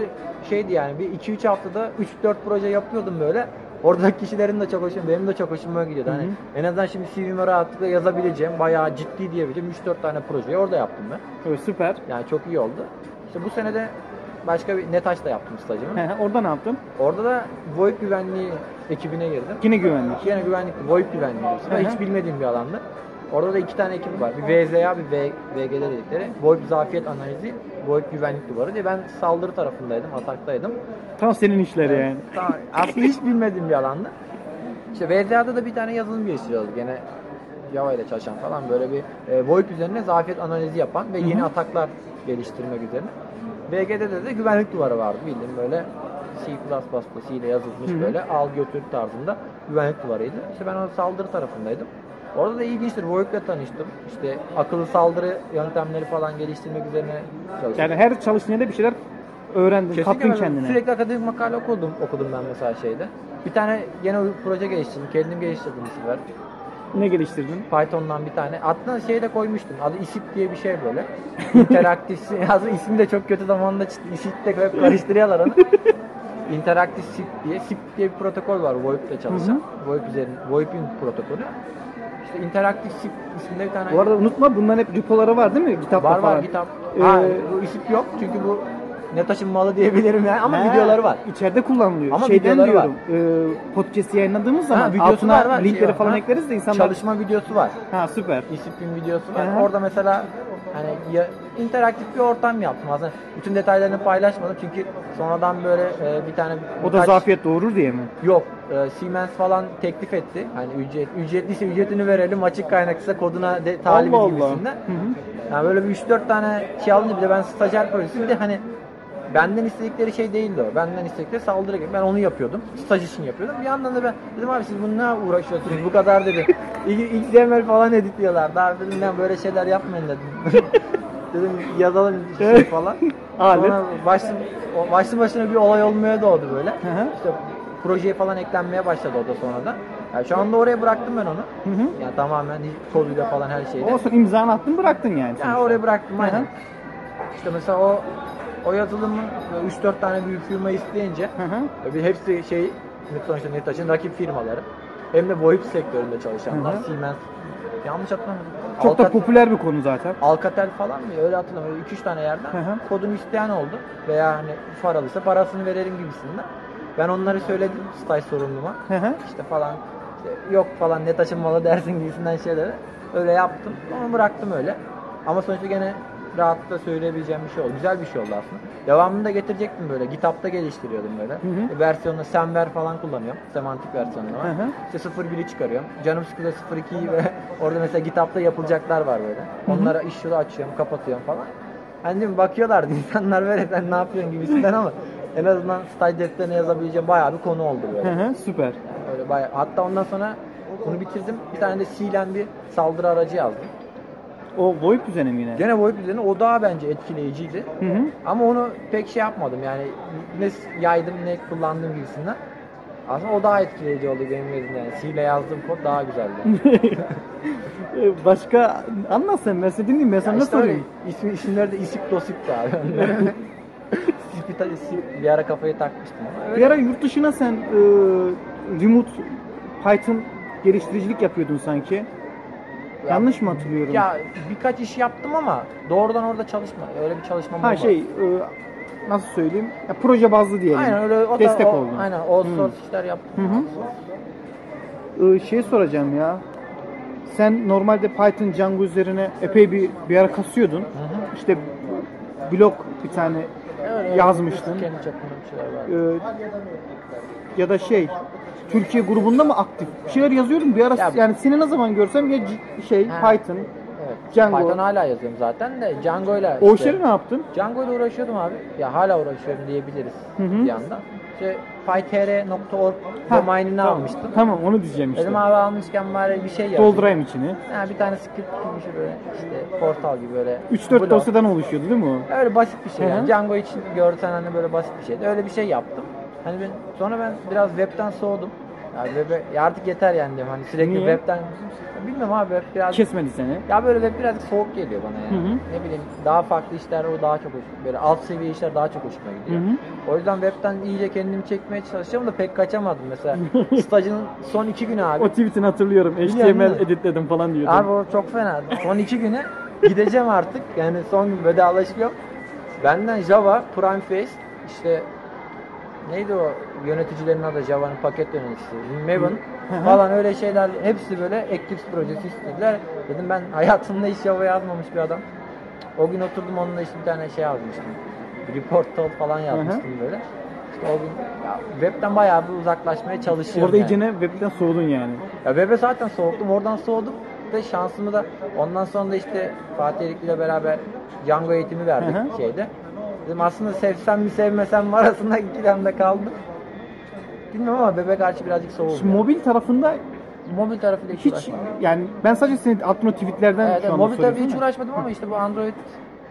şeydi yani bir 2-3 haftada 3-4 proje yapıyordum böyle. Oradaki kişilerin de çok hoşuma, benim de çok hoşuma gidiyordu. Hani en azından şimdi CV'me rahatlıkla yazabileceğim, bayağı ciddi diyebileceğim 3-4 tane projeyi orada yaptım ben. Evet, süper. Yani çok iyi oldu. İşte bu sene de başka bir Netaş'ta yaptım stajımı. He, Orada ne yaptın? Orada da VoIP güvenliği ekibine girdim. Yine güvenlik. Yine güvenlik, VoIP güvenliği. Hı. Hiç bilmediğim bir alandı. Orada da iki tane ekip var. Bir VZA, bir V- VGD dedikleri. VoIP zafiyet analizi, VoIP güvenlik duvarı diye ben saldırı tarafındaydım, ataktaydım. Tam senin işleri yani. Tamam, aslında hiç bilmediğim bir alandı. İşte VZA'da da bir tane yazılım geliştiriyoruz. Gene Java ile çalışan falan böyle bir e, VoIP üzerine zafiyet analizi yapan ve yeni Hı hı. ataklar geliştirmek üzerine. VGD'de de güvenlik duvarı vardı bildiğin böyle C ile yazılmış Hı hı. böyle al götür tarzında güvenlik duvarıydı. İşte ben o saldırı tarafındaydım. Orada da ilginçtir. VoIP'le tanıştım. İşte akıllı saldırı yöntemleri falan geliştirmek üzerine çalıştım. Yani her çalıştığında bir şeyler öğrendin, Kesinlikle kattın ben kendine. Sürekli akademik makale okudum, okudum ben mesela şeyde. Bir tane yine bir proje geliştirdim. Kendim geliştirdim bu sefer. Ne geliştirdin? Python'dan bir tane. Hatta şey de koymuştum. Adı ISIP diye bir şey böyle. İnteraktif. Aslında ismi de çok kötü zamanında çıktı. ISIP de hep karıştırıyorlar onu. İnteraktif SIP diye. SIP diye bir protokol var VoIP'te çalışan. VoIP üzerine, VoIP'in protokolü. İşte interaktif SIP isminde bir tane Bu arada unutma bunların hep repoları var değil mi? Kitapta var falan. var kitap. Ee, Ha, bu ISIP yok çünkü bu Netaş'ın malı diyebilirim yani ama He, videoları var. İçeride kullanılıyor. Ama Şeyden videoları diyorum. E, podcast yayınladığımız zaman videosu altına var, var. linkleri falan ha. ekleriz de insanlar... Çalışma videosu var. Ha süper. Disiplin videosu var. Hı. Orada mesela hani ya, interaktif bir ortam yaptım aslında. Bütün detaylarını paylaşmadım çünkü sonradan böyle e, bir tane O da birkaç- zafiyet doğurur diye mi? Yok. E, Siemens falan teklif etti. Hani ücret ücretliyse ücretini verelim, açık kaynaksa koduna de, talibiz Allah Allah. gibisinden. Hı hı. Yani böyle bir 3-4 tane şey alınca bir de ben stajyer projesi bir de hani benden istedikleri şey değildi o. Benden istedikleri saldırı gibi. Ben onu yapıyordum. Staj için yapıyordum. Bir yandan da ben dedim abi siz bununla uğraşıyorsunuz bu kadar dedim. XML falan editliyorlar. Daha dedim ben böyle şeyler yapmayın dedim. dedim yazalım şey falan. Alet. Sonra başlı, başlı başına bir olay olmaya doğdu böyle. Hı hı. İşte projeye falan eklenmeye başladı o da sonradan. Yani şu anda oraya bıraktım ben onu. Hı hı. Yani tamamen koduyla falan her şeyle. Olsun imzanı attın bıraktın yani. Yani sonuçta. oraya bıraktım Hı hı. aynen. İşte mesela o o yazılımı 3-4 tane büyük firma isteyince Hı hı. bir hepsi şey sonuçta Netaş'ın rakip firmaları. Hem de VoIP sektöründe çalışanlar. Hı hı. Siemens. Yanlış hatırlamıyorum. Çok da Alcat- popüler bir konu zaten. Alcatel falan mı? Öyle hatırlamıyorum. 2-3 tane yerden Hı hı. kodunu isteyen oldu. Veya hani paralıysa parasını verelim gibisinden. Ben onları söyledim staj sorumluma. Hı hı. İşte falan işte yok falan ne taşınmalı dersin gibisinden şeyleri. Öyle yaptım. Onu bıraktım öyle. Ama sonuçta gene rahatlıkla söyleyebileceğim bir şey oldu. Güzel bir şey oldu aslında. Devamını da getirecektim böyle. GitHub'da geliştiriyordum böyle. Hı hı. E, Versiyonunu Semver falan kullanıyorum. Semantik versiyonu var. Hı hı. İşte 01'i çıkarıyorum. Canım sıkılıyor 02'yi ve orada mesela GitHub'da yapılacaklar var böyle. hı. Onlara işi açıyorum, kapatıyorum falan. Hani değil mi, bakıyorlardı insanlar böyle sen ne yapıyorsun gibisinden ama en azından staj defterine yazabileceğim bayağı bir konu oldu böyle. Hı hı. Süper. Öyle bayağı. Hatta ondan sonra bunu bitirdim. Bir tane de C'len bir saldırı aracı yazdım. O VoIP üzerine mi yine? Gene VoIP üzerine o daha bence etkileyiciydi. Hı hı. Ama onu pek şey yapmadım yani ne yaydım ne kullandım gibisinden. Aslında o daha etkileyici oldu benim gözümde yani. C ile yazdığım kod daha güzeldi. Başka anlat sen ben seni dinleyeyim ben sana öyle, sorayım? ismi, isimleri de isip dosipti abi. Bir ara kafayı takmıştım ama. Öyle. Bir ara yurt dışına sen e, remote Python geliştiricilik yapıyordun sanki. Yanlış mı hatırlıyorum? Ya birkaç iş yaptım ama doğrudan orada çalışma. Öyle bir çalışmam ha olmadı. şey e, nasıl söyleyeyim? Ya, proje bazlı diyelim. Aynen öyle o da Destek o, oldun. Aynen outsource işler yaptım. Hı hı. Ee, şey soracağım ya. Sen normalde Python Django üzerine epey bir bir ara kasıyordun. Hı hı. İşte blok bir tane Öyle, yazmıştın. Kendi çapında bir şeyler var. Ee, ya da şey Türkiye grubunda mı aktif? Bir şeyler yazıyordum bir ara Ya- yani seni ne zaman görsem ya C- şey Ha. Python. Evet. Django. Python hala yazıyorum zaten de Django'yla O işte- işleri ne yaptın? Django ile uğraşıyordum abi. Ya hala uğraşıyorum diyebiliriz Hı hı. bir yandan. İşte pytr.org Ha, domainini tamam. almıştım. Tamam onu diyeceğim işte. Dedim abi almışken bari bir şey yazayım. Doldurayım içini. Ha, bir tane script gibi bir şey böyle işte portal gibi böyle. 3-4 blog. dosyadan oluşuyordu değil mi o? Öyle basit bir şey Hı hı. yani. Django için görsen hani böyle basit bir şeydi. Öyle bir şey yaptım. Hani ben sonra ben biraz webten soğudum. Ya web'e ya artık yeter yani diyorum. Hani sürekli Niye? webten bilmiyorum abi web biraz Kesmedi seni. ya böyle web birazcık soğuk geliyor bana yani. Hı hı. Ne bileyim daha farklı işler o daha çok hoş. Böyle alt seviye işler daha çok hoşuma gidiyor. Hı hı. O yüzden webten iyice kendimi çekmeye çalışıyorum da pek kaçamadım mesela. Stajın son iki günü abi. O tweetini hatırlıyorum. Biliyorum, HTML değil mi? editledim falan diyordun. Abi o çok fena. Son iki güne gideceğim artık. Yani son gün vedalaşıyorum. Benden Java, Prime Face, işte neydi o yöneticilerin adı Java'nın paket yöneticisi, Maven falan öyle şeyler hepsi böyle Eclipse projesi istediler. Dedim ben hayatımda hiç Java yazmamış bir adam. O gün oturdum onunla işte bir tane şey yazmıştım. Report tool falan yazmıştım böyle. İşte o gün ya, webten bayağı bir uzaklaşmaya çalışıyorum. Orada yani. iyicene webten soğudun yani. Ya web'e zaten soğuktum. Oradan soğudum. De şansımı da ondan sonra da işte Fatih Erikli ile beraber Django eğitimi verdik Hı hı. şeyde. Dedim aslında sevsem mi sevmesem mi arasında ikilemde kaldım. Bilmiyorum ama bebe karşı birazcık soğudum. Şimdi mobil tarafında mobil tarafıyla hiç, hiç uğraşmadım. yani ben sadece senin attığın o tweetlerden Evet, şu evet, anda mobil tarafıyla hiç soruyorum. uğraşmadım ama işte bu Android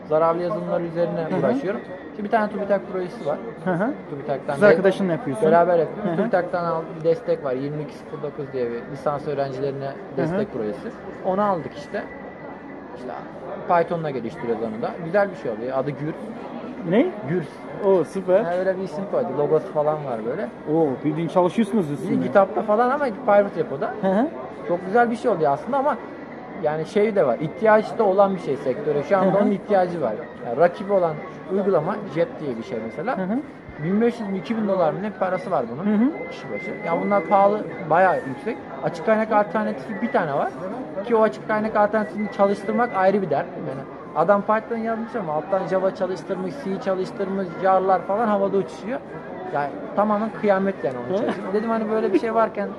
zararlı yazılımlar üzerine hı. uğraşıyorum. Şimdi bir tane TÜBİTAK projesi var. Hı hı. TÜBİTAK'tan Kız arkadaşınla yapıyorsun. Beraber Hı yapıyoruz. hı. TÜBİTAK'tan aldığım bir destek var. 2209 diye bir lisans öğrencilerine destek projesi. Onu aldık işte. İşte Python'la geliştiriyoruz onu da. Güzel bir şey oluyor. Adı Gürs. Ne? Gürs. O süper. Yani öyle bir isim koydu. Logosu falan var böyle. Oo bildiğin çalışıyorsunuz üstünde. GitHub'da falan ama private repo'da. Hı hı. Çok güzel bir şey oluyor aslında ama yani şey de var. ihtiyaç da olan bir şey sektöre. Şu anda onun ihtiyacı var. Yani rakibi olan uygulama Jet diye bir şey mesela. Hı hı. 1500 mi 2000 dolar mı ne parası var bunun Hı hı. kişi başı. Ya bunlar pahalı, bayağı yüksek. Açık kaynak alternatifi bir tane var. Ki o açık kaynak alternatifini çalıştırmak ayrı bir dert. Yani adam Python yazmış ama alttan Java çalıştırmış, C çalıştırmış, jarlar falan havada uçuşuyor. Yani tamamen kıyamet yani onun çalışması. Dedim hani böyle bir şey varken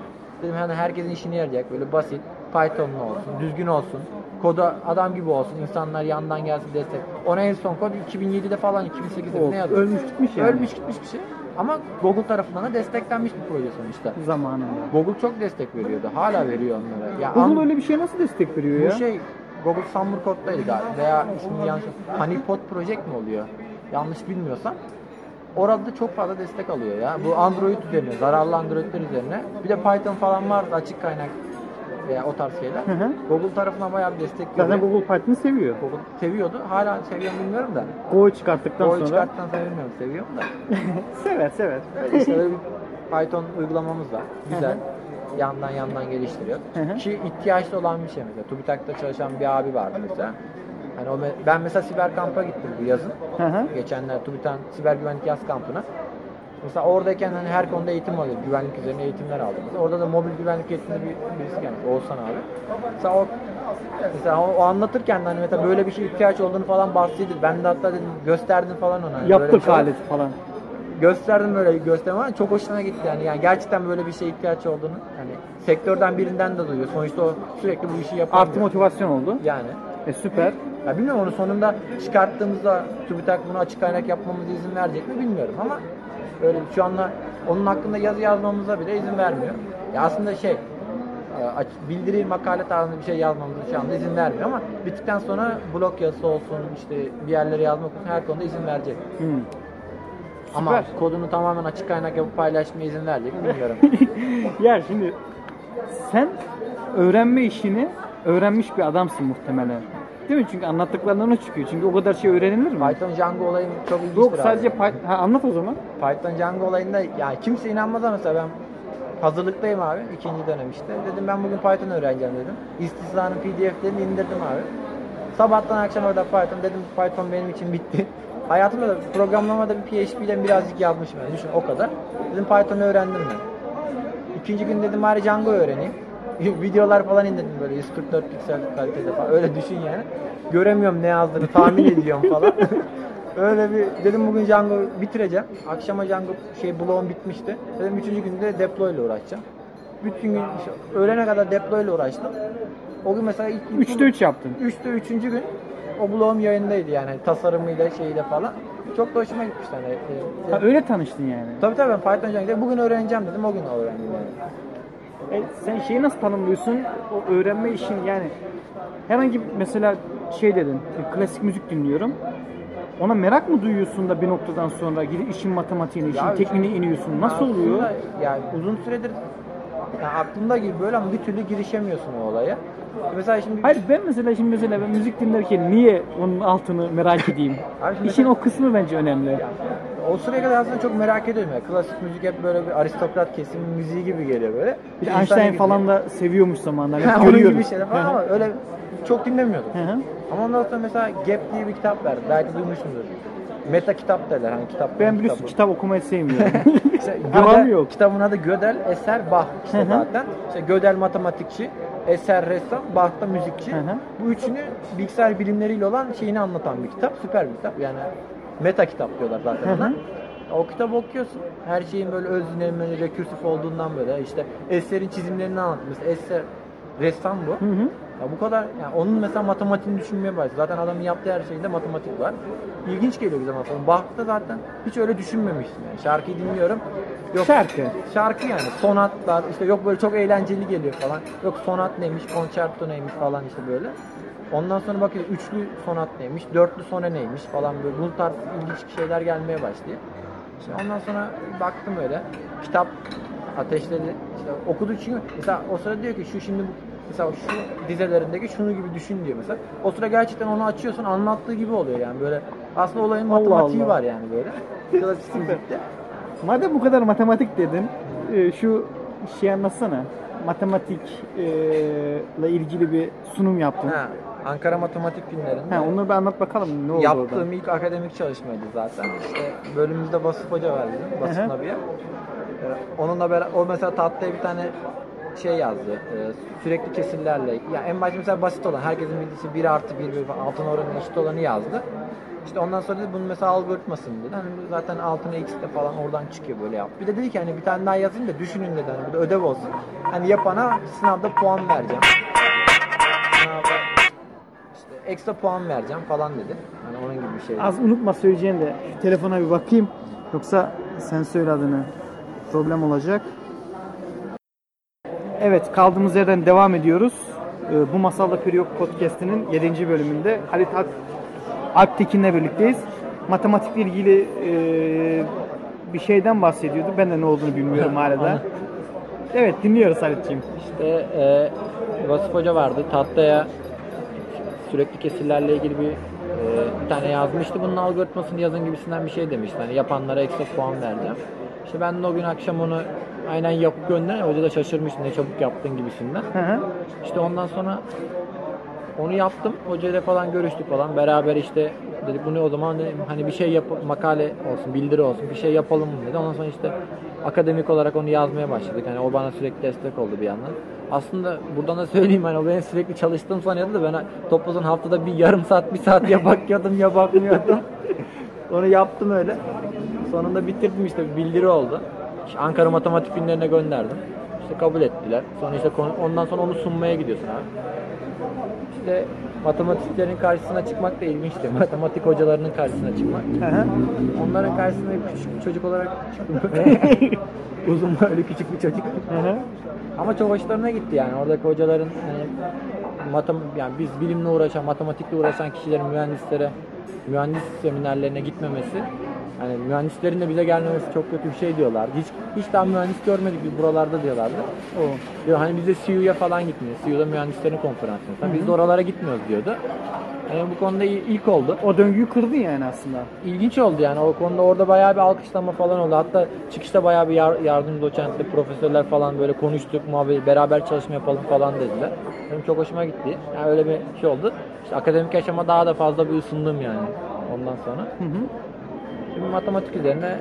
dedim hani herkesin işine yarayacak böyle basit Python'lu olsun, düzgün olsun. Kodu adam gibi olsun, insanlar yandan gelsin destek. Ona en son kod 2007'de falan 2008'de O, ne yazıyor? ölmüş gitmiş yani. Ölmüş gitmiş bir şey. Ama Google tarafından da desteklenmiş bir proje sonuçta. Zamanında. Google çok destek veriyordu. Hala veriyor onlara. Ya Google an- öyle bir şeye nasıl destek veriyor bu ya? şey Google Summer Code'daydı galiba. Veya ismi yanlış. Honeypot Project mi oluyor? Yanlış bilmiyorsam. Orada da çok fazla destek alıyor ya. Bu Android üzerine, zararlı Android'ler üzerine. Bir de Python falan vardı açık kaynak veya o tarz şeyler. Hı hı. Google tarafından bayağı bir destek veriyor. Zaten Google Python'ı seviyor. Google seviyordu. Hala seviyor mu bilmiyorum da. Go çıkarttıktan O sonra çıkarttan sonra bilmiyorum. Seviyorum da. sever sever. Öyle işte öyle bir Python uygulamamız var. Güzel. Yandan yandan geliştiriyor. Hı hı. Ki ihtiyaçlı olan bir şey mesela. TÜBİTAK'ta çalışan bir abi vardı mesela. Hani o ben mesela siber kampa gittim bu yazın. Hı hı. Geçenler TÜBİTAK siber güvenlik yaz kampına. Mesela oradayken hani her konuda eğitim alıyor. Güvenlik üzerine eğitimler aldım. Mesela orada da mobil güvenlik eğitiminde bir, birisi gelmiş. Oğuzhan abi. Mesela o Mesela o, o anlatırken de hani mesela böyle bir şey ihtiyaç olduğunu falan bahsedildi. Ben de hatta dedim gösterdim falan ona. Hani Yaptık şey aleti falan. gösterdim böyle gösterdim ama çok hoşuna gitti yani. yani gerçekten böyle bir şeye ihtiyaç olduğunu hani sektörden birinden de duyuyor. Sonuçta o sürekli bu işi yapan Artı motivasyon oldu. yani. E süper. Ya bilmiyorum onu sonunda çıkarttığımızda TÜBİTAK bunu açık kaynak yapmamıza izin verecek mi bilmiyorum ama öyle şu anda onun hakkında yazı yazmamıza bile izin vermiyor. Ya aslında şey e, bildiri makale tarzında bir şey yazmamıza şu anda izin vermiyor ama bittikten sonra blog yazısı olsun işte bir yerlere yazmak olsun her konuda izin verecek. Hmm. Ama Süper. kodunu tamamen açık kaynak yapıp paylaşmaya izin verecek mi bilmiyorum. ya şimdi sen öğrenme işini öğrenmiş bir adamsın muhtemelen. Değil mi? Çünkü anlattıklarından o çıkıyor. Çünkü o kadar şey öğrenilir mi? Python Django olayım çok ilginçtir Yok abi. sadece Python. Ha, anlat o zaman. Python Django olayında yani kimse inanmaz ama mesela ben hazırlıktayım abi ikinci dönem işte. Dedim ben bugün Python öğreneceğim dedim. İstisnanın PDF'lerini indirdim abi. Sabahtan akşama kadar Python dedim Python benim için bitti. Hayatımda da programlamada bir PHP ile birazcık yazmışım yani düşün o kadar. Dedim Python öğrendim ben. İkinci gün dedim bari Django öğreneyim. Videolar falan indirdim böyle 144 piksel kalitede falan öyle düşün yani. Göremiyorum ne yazdığını tahmin ediyorum falan. Öyle bir dedim bugün Django bitireceğim. Akşama Django şey bloğum bitmişti. Dedim üçüncü günde deploy ile uğraşacağım. Bütün gün işte öğlene kadar deploy ile uğraştım. O gün mesela ilk 3'te 3 yaptın. 3'te 3. gün o bloğum yayındaydı yani tasarımıyla şeyiyle falan. Çok da hoşuma gitmişti hani. e, Ha, öyle tanıştın yani. Tabii tabii ben Python Django'da bugün öğreneceğim dedim o gün öğrendim yani. E, sen şeyi nasıl tanımlıyorsun? O öğrenme işin yani herhangi bir mesela şey dedin, e, klasik müzik dinliyorum. Ona merak mı duyuyorsun da bir noktadan sonra gidip işin matematiğine, işin Ya tekniğine iniyorsun? Nasıl Aslında oluyor? Yani uzun süredir yani aklımda gibi böyle ama bir türlü girişemiyorsun o olaya. Mesela şimdi Hayır ben mesela şimdi mesela ben müzik dinlerken niye onun altını merak edeyim? Abi şimdi İşin mesela- o kısmı bence önemli. O sıraya kadar aslında çok merak ediyorum ya. Klasik müzik hep böyle bir aristokrat kesim müziği gibi geliyor böyle. Bir de İnsan Einstein gibi- falan da seviyormuş zamanlar. Ha, Hep Onun gibi şeyler falan ama öyle çok dinlemiyordum. Ama ondan sonra mesela Gap diye bir kitap verdi. Belki duymuşsundur. Meta kitap derler. Hani kitap Ben biliyorsun kitabı. kitap okumayı sevmiyorum. İşte Gödel, yok. kitabın adı Gödel, Eser, Bach işte zaten. İşte Gödel matematikçi, Eser ressam, Bach da müzikçi. Hı hı. Bu üçünü bilgisayar bilimleriyle olan şeyini anlatan bir kitap. Süper bir kitap. Yani meta kitap diyorlar zaten ona. O kitabı okuyorsun. Her şeyin böyle öz dinlemeli, rekürsif olduğundan böyle işte Eser'in çizimlerini. Mesela Eser ressam bu. Hı hı. Ya bu kadar yani onun mesela matematiğini düşünmeye başladı. Zaten adamın yaptığı her şeyde matematik var. İlginç geliyor zaman sonra. Bach'ta zaten hiç öyle düşünmemiştim yani. Şarkıyı dinliyorum. Yok, Şarkı. Şarkı yani sonatlar işte yok böyle çok eğlenceli geliyor falan. Yok sonat neymiş, konçerto neymiş falan işte böyle. Ondan sonra bakıyor üçlü sonat neymiş, dörtlü sone neymiş falan böyle bu tarz ilginç şeyler gelmeye başlıyor. İşte ondan sonra baktım öyle. Kitap ateşledi. İşte okudu çünkü mesela o sırada diyor ki şu şimdi bu mesela şu dizelerindeki şunu gibi düşün diyor mesela. O sıra gerçekten onu açıyorsun anlattığı gibi oluyor yani böyle. Aslında olayın Allah matematiği Allah. var yani böyle. Klasik müzikte. Madem bu kadar matematik dedin, e, şu şey anlatsana. Matematikle ilgili bir sunum yaptın. Ha, Ankara Matematik Günleri'nde Ha, onları bir anlat bakalım ne oldu yaptığım orada. ilk akademik çalışmaydı zaten. İşte bölümümüzde Vasıf Hoca hı. Vasıf Nabiye. Ee, onunla beraber, o mesela tahtaya bir tane şey yazdı. Ee, sürekli kesirlerle. Ya en başta mesela basit olan, herkesin bildiği 1 artı 1 bir altın oranı eşit olanı yazdı. İşte ondan sonra dedi bunun mesela algoritmasını dedi. Hani zaten altına x de falan oradan çıkıyor böyle yap. Bir de dedi ki hani bir tane daha yazayım da düşünün dedi. Hani bu da ödev olsun. Hani yapana sınavda puan vereceğim. Ekstra puan vereceğim falan dedi. Hani onun gibi bir şey. Az unutma söyleyeceğini de şu telefona bir bakayım. Yoksa sen söyle adını. Problem olacak. Evet kaldığımız yerden devam ediyoruz. Ee, Bu Masalda Pür Yok podcastinin 7. bölümünde Halit Alp, Alp Tekin'le birlikteyiz. Matematikle ilgili e, bir şeyden bahsediyordu. Ben de ne olduğunu bilmiyorum hala. Evet dinliyoruz Halit'ciğim. İşte e, Vasıf Hoca vardı. Tahtaya sürekli kesirlerle ilgili bir e, bir tane yazmıştı. Bunun algoritmasını yazın gibisinden bir şey demişti. Hani yapanlara ekstra puan vereceğim. İşte ben de o gün akşam onu aynen yapıp gönderdim. Hoca da şaşırmıştı ne çabuk yaptın gibisinden. Hı hı. İşte ondan sonra onu yaptım. Hocayla falan görüştük falan. Beraber işte dedik bu ne o zaman dedim, hani bir şey yap makale olsun, bildiri olsun, bir şey yapalım dedi. Ondan sonra işte akademik olarak onu yazmaya başladık. Hani o bana sürekli destek oldu bir yandan. Aslında buradan da söyleyeyim hani o benim sürekli çalıştığım sanıyordu da ben topuzun haftada bir yarım saat, bir saat ya bakıyordum ya bakmıyordum. onu yaptım öyle. Sonunda bitirdim işte bildiri oldu. İşte Ankara Matematik Günlerine gönderdim. İşte kabul ettiler. Sonra işte ondan sonra onu sunmaya gidiyorsun abi. İşte matematiklerin karşısına çıkmak da ilginçti. Matematik hocalarının karşısına çıkmak. Onların karşısına küçük bir çocuk olarak çıktım. Uzun böyle küçük bir çocuk. Ama çok hoşlarına gitti yani. Oradaki hocaların hani matem yani biz bilimle uğraşan, matematikle uğraşan kişilerin mühendislere, mühendis seminerlerine gitmemesi hani mühendislerin de bize gelmemesi çok kötü bir şey diyorlar. Hiç hiç daha mühendis görmedik biz buralarda diyorlardı. O. Diyor hani biz de CU'ya falan gitmiyoruz. CU'da mühendislerin konferansı. mesela. Biz de oralara gitmiyoruz diyordu. Yani bu konuda il- ilk oldu. O döngüyü kırdın yani aslında. İlginç oldu yani o konuda orada bayağı bir alkışlama falan oldu. Hatta çıkışta bayağı bir yar- yardımcı doçentler, profesörler falan böyle konuştuk, muhabbet, beraber çalışma yapalım falan dediler. Benim çok hoşuma gitti. Yani öyle bir şey oldu. İşte akademik yaşama daha da fazla bir ısındım yani ondan sonra. Hı hı. Şimdi matematik üzerine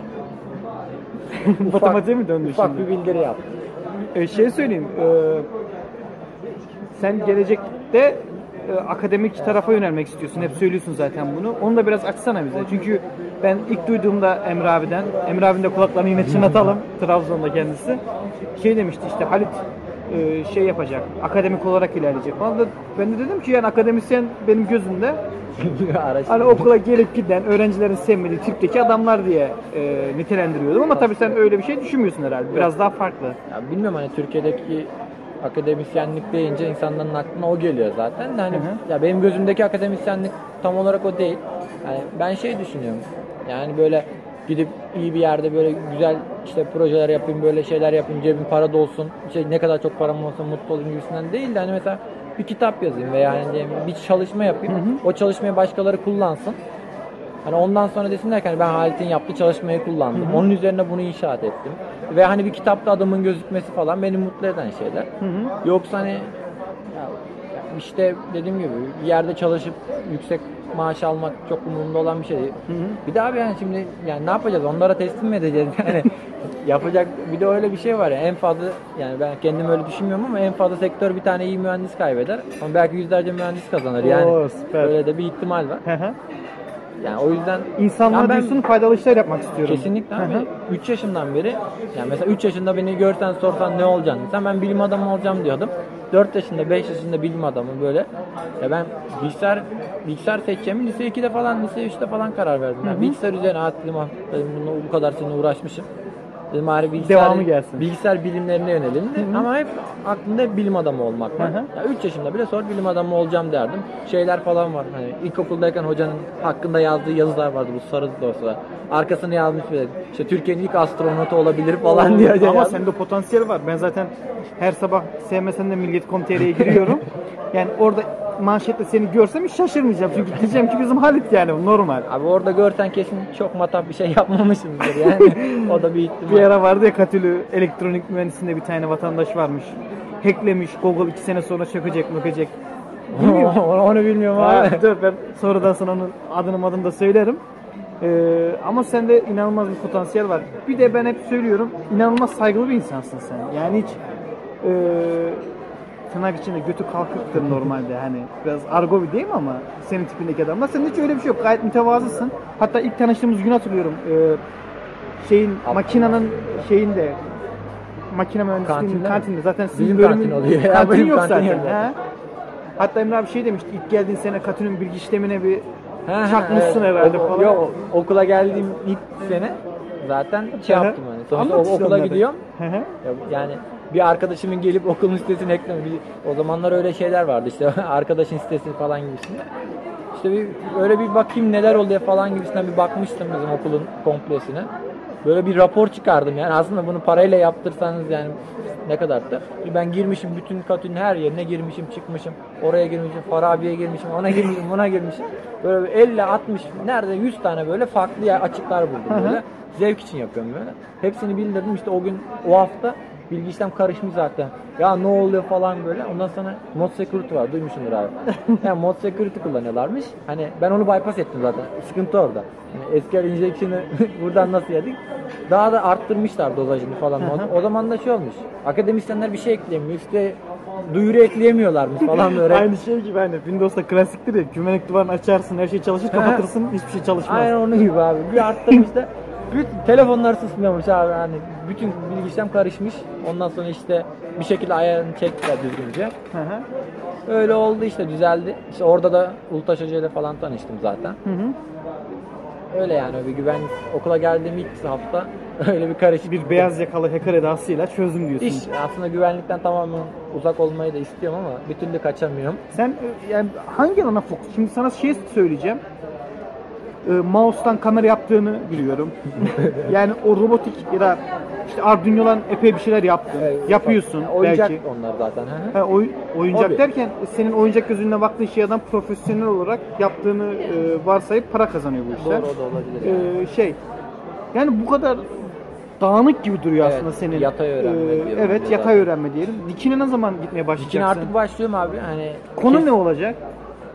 Matematiğe mi döndü ufak şimdi? bir bildiri yaptım. E, şey söyleyeyim. e, sen gelecekte e, akademik tarafa yönelmek istiyorsun. Hep söylüyorsun zaten bunu. Onu da biraz açsana bize. Çünkü ben ilk duyduğumda Emre abiden, Emre abinin de kulaklarını yine çınlatalım. Trabzon'da kendisi. Şey demişti işte Halit e, şey yapacak, akademik olarak ilerleyecek falan da ben de dedim ki yani akademisyen benim gözümde hani okula gelip giden öğrencilerin sevmediği tipteki adamlar diye e, nitelendiriyordum ama tabii sen öyle bir şey düşünmüyorsun herhalde. Biraz daha farklı. Ya bilmiyorum hani Türkiye'deki akademisyenlik deyince insanların aklına o geliyor zaten. Hani Hı hı. ya benim gözümdeki akademisyenlik tam olarak o değil. Yani ben şey düşünüyorum. Yani böyle gidip iyi bir yerde böyle güzel işte projeler yapayım, böyle şeyler yapayım, cebim para dolsun. Şey ne kadar çok param olsa mutlu olayım gibisinden değil de hani mesela bir kitap yazayım veya yani diyelim bir çalışma yapayım. O çalışmayı başkaları kullansın. Hani ondan sonra desinler ki hani ben Halit'in yaptığı çalışmayı kullandım. Onun üzerine bunu inşaat ettim. Ve hani bir kitapta adımın gözükmesi falan beni mutlu eden şeyler. Hı hı. Yoksa hani işte dediğim gibi bir yerde çalışıp yüksek maaş almak çok umurumda olan bir şey değil. Hı hı. Bir de abi yani şimdi yani ne yapacağız? Onlara teslim mi edeceğiz? Yani yapacak bir de öyle bir şey var ya en fazla yani ben kendim öyle düşünmüyorum ama en fazla sektör bir tane iyi mühendis kaybeder. Ama belki yüzlerce mühendis kazanır. Yani Oo, süper. öyle de bir ihtimal var. Hı hı. Yani o yüzden İnsanlara Ya ben- faydalı işler yapmak istiyorum. Kesinlikle abi. hı. 3 yaşından beri yani mesela 3 yaşında beni görsen sorsan ne olacaksın desen ben bilim adamı olacağım diyordum. 4 yaşında 5 yaşında bilim adamı böyle. Ya ben bilgisayar bilgisayar seçeceğimi lise 2'de falan lise 3'te falan karar verdim. Yani bilgisayar üzerine at dedim, dedim bunu bu kadar sene uğraşmışım. Dedim bari bilgisayar, Devamı gelsin. bilgisayar bilimlerine yönelim. Ama hep aklımda hep bilim adamı olmak var. Hı hı. Ya 3 yaşımda bile sonra bilim adamı olacağım derdim. Şeyler falan var. Hani ilkokuldayken hocanın hakkında yazdığı yazılar vardı bu sarı dosyalar. Arkasını yazmış bile. İşte Türkiye'nin ilk astronotu olabilir falan diye. Ama yazmış. sende potansiyel var. Ben zaten her sabah sevmesen de Milliyet.com.tr'ye giriyorum. yani orada manşette seni görsem hiç şaşırmayacağım. Çünkü diyeceğim ki bizim Halit yani normal. Abi orada görsen kesin çok matah bir şey yapmamışımdır yani. o da bir ihtimal. Bir ara vardı ya Katülü elektronik mühendisinde bir tane vatandaş varmış. Hacklemiş Google iki sene sonra çökecek mökecek. Bilmiyorum. onu, onu bilmiyorum abi. dur ben sonradan sana onun adını adını da söylerim. Ee, ama sende inanılmaz bir potansiyel var. Bir de ben hep söylüyorum, inanılmaz saygılı bir insansın sen. Yani hiç e, tırnak içinde götü kalkıktır normalde hani biraz argo bir değil mi ama senin tipindeki adamlar. Senin hiç öyle bir şey yok. Gayet mütevazısın. Hatta ilk tanıştığımız gün hatırlıyorum. Ee, şeyin makinenin şeyinde makine mühendisliğinin Kantinde kantinde, zaten sizin bölümün kantin ya, kantin yok kantin zaten. He. Hatta Emre abi şey demişti ilk geldiğin sene katünün bilgi işlemine bir Ha, çakmışsın evet. herhalde O- falan. Yok okula geldiğim ilk sene zaten şey yaptım hani. Sonuçta Anlat okula gidiyorum. Yani bir arkadaşımın gelip okulun sitesini. Bir- O zamanlar öyle şeyler vardı işte arkadaşın sitesi falan gibisinde. İşte bir öyle bir bakayım neler oluyor falan gibisinden bir bakmıştım bizim okulun komplesine. Böyle bir rapor çıkardım yani aslında bunu parayla yaptırsanız yani ne kadar da. Ben girmişim bütün katünün her yerine girmişim çıkmışım. Oraya girmişim, Farabi'ye girmişim, ona girmişim, buna girmişim. Böyle 50 60 nerede 100 tane böyle farklı yer- açıklar buldum böyle. Zevk için yapıyorum böyle. Hepsini bildirdim işte o gün o hafta bilgi işlem karışmış zaten. Ya ne oluyor falan böyle. Ondan sonra mod security var. Duymuşsundur abi. yani mod security kullanıyorlarmış. Hani ben onu bypass ettim zaten. Sıkıntı orada. Yani eski injection'ı buradan nasıl yedik? Daha da arttırmışlar dozajını falan. O, o zaman da şey olmuş. Akademisyenler bir şey ekleyemiyor. İşte duyuru ekleyemiyorlarmış falan böyle. Aynı şey gibi hani Windows'ta klasiktir ya güvenlik duvarını açarsın her şey çalışır kapatırsın hiçbir şey çalışmaz. Aynen onun gibi abi. Bir arttırmış da bütün telefonlar susmuyormuş abi hani bütün bilgi işlem karışmış. Ondan sonra işte bir şekilde ayarını çektiler düzgünce. Hı hı. Öyle oldu işte düzeldi. İşte orada da Ulutaş Hoca ile falan tanıştım zaten. Hı hı. Öyle yani bir güvenlik okula geldiğim ilk hafta öyle bir karışık Bir beyaz yakalı hacker edasıyla çözdüm diyorsun. iş. Aslında güvenlikten tamamen uzak olmayı da istiyorum ama bir türlü kaçamıyorum. Sen e, yani hangi alana fokus? Şimdi sana şey söyleyeceğim. E, mouse'tan kamera yaptığını biliyorum. yani o robotik ya da işte Arduino'dan epey bir şeyler yaptın. Yapıyorsun Oyuncak belki. onlar zaten. Ha, oy- oyuncak Hobi. derken senin oyuncak gözünle baktığın şeyden profesyonel olarak yaptığını e, varsayıp para kazanıyor bu işler. Doğru o da olabilir. E, şey yani bu kadar dağınık gibi duruyor Evet, aslında senin. yatay öğrenme e, diyorum Evet burada. yatay öğrenme diyelim. Dikine ne zaman gitmeye Dikine başlayacaksın? artık başlıyorum abi. Hani Konu kes- ne olacak?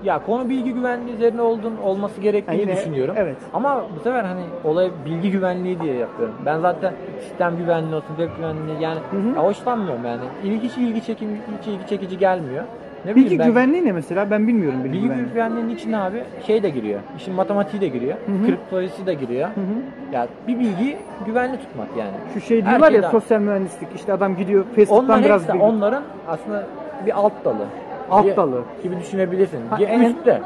Ya konu bilgi güvenliği üzerine olduğun olması gerektiğini yine- düşünüyorum. evet. Ama bu sefer hani olay bilgi güvenliği diye yapıyorum. Ben zaten sistem güvenliği olsun, web güvenliği yani Hı hı. ya hoşlanmıyorum yani. İlgi hiç ilgi çekin hiç ilgi çekici gelmiyor. ne Bilgi ben- güvenliği ne mesela? Ben bilmiyorum bilgi, Bilgi güvenliği. güvenliğinin içine abi şey de giriyor. İşin matematiği de giriyor. Hı hı. Kriptolojisi de giriyor. Hı hı. Ya bir bilgi güvenli tutmak yani. Şu şey Her diyorlar ya şeyden. sosyal mühendislik işte adam gidiyor Facebook'tan Onlar biraz hepsi bilgi. onların aslında bir alt dalı. Alt dalı. gibi düşünebilirsin. Ha, en en- üstte.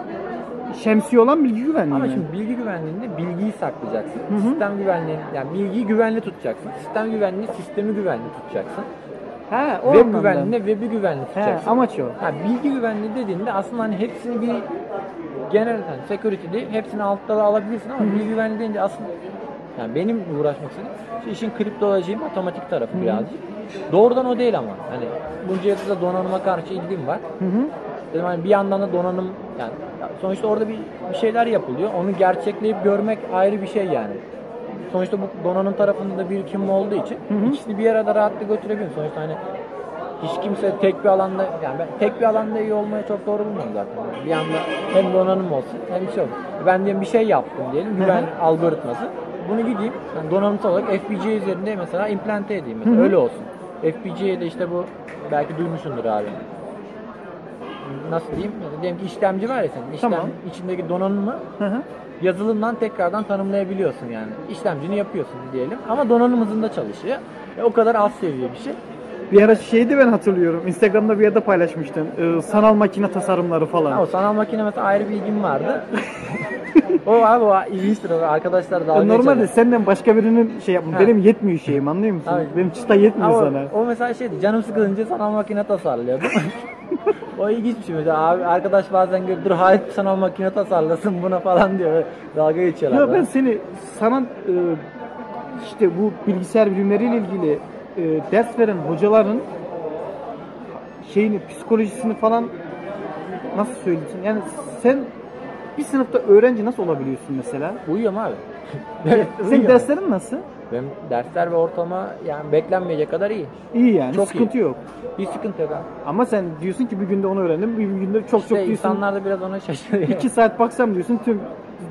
Şemsiye olan bilgi güvenliği. Ama mi? şimdi bilgi güvenliğinde bilgiyi saklayacaksın. Hı hı. Sistem güvenliği yani bilgiyi güvenli tutacaksın. Sistem güvenliği sistemi güvenli tutacaksın. He, o Web anlamda. güvenliğinde web'i güvenli He, tutacaksın. amaç o. Ha, bilgi güvenliği dediğinde aslında hani hepsini bir genel yani security değil, hepsini altta da alabilirsin ama bilgi güvenliği deyince aslında yani benim uğraşmak istediğim işin kriptoloji, matematik tarafı birazcık. Doğrudan o değil ama. Hani bunca yılda donanıma karşı ilgim var. Hı hı. Dedim hani bir yandan da donanım yani sonuçta orada bir, bir şeyler yapılıyor. Onu gerçekleyip görmek ayrı bir şey yani. Sonuçta bu donanım tarafında bir kim olduğu için Hı hı. ikisini bir arada rahatlıkla götürebilirim. Sonuçta hani hiç kimse tek bir alanda yani ben tek bir alanda iyi olmayı çok doğru bulmuyorum zaten. Bir anda hem donanım olsun hem şey olsun. Ben diyelim bir şey yaptım diyelim güven algoritması. Bunu gideyim yani donanımsal olarak FPGA üzerinde mesela implante edeyim mesela Hı hı. öyle olsun. FPGA'de işte bu belki duymuşsundur abi nasıl diyeyim? Mesela diyelim ki işlemci var ya senin. İşlem, Tamam. içindeki donanımı Hı hı. yazılımdan tekrardan tanımlayabiliyorsun yani. İşlemcini yapıyorsun diyelim. Ama donanım hızında çalışıyor. E, o kadar az seviye bir şey. Bir ara şeydi ben hatırlıyorum. Instagram'da bir yerde paylaşmıştın. Ee, sanal makine tasarımları falan. Ha, o sanal makine mesela ayrı bir ilgim vardı. o abi o ilginçtir. O Arkadaşlar dalga Normalde senden başka birinin şey yapma. Ha. Benim yetmiyor şeyim anlıyor musun? Tabii. Benim çıta yetmiyor Ama sana. o mesela şeydi canım sıkılınca sanal makine tasarlıyordum. o ilginç bir şey mesela abi arkadaş bazen görüp dur Halit sanal makine tasarlasın buna falan diyor. Dalga geçiyorlar. Ya ben seni sana e, işte bu bilgisayar bilimleriyle ilgili e, ders veren hocaların şeyini psikolojisini falan nasıl söyleyeyim? Yani sen bir sınıfta öğrenci nasıl olabiliyorsun mesela? Uyuyorum abi. Senin Uyuyorum. derslerin nasıl? Benim dersler ve ortalama yani beklenmeyecek kadar iyi. İyi yani Çok sıkıntı yok. Bir sıkıntı yok abi. Ama sen diyorsun ki bir günde onu öğrendim, bir günde çok çok İşte diyorsun. insanlar da biraz ona şaşırıyor. İki saat baksam diyorsun tüm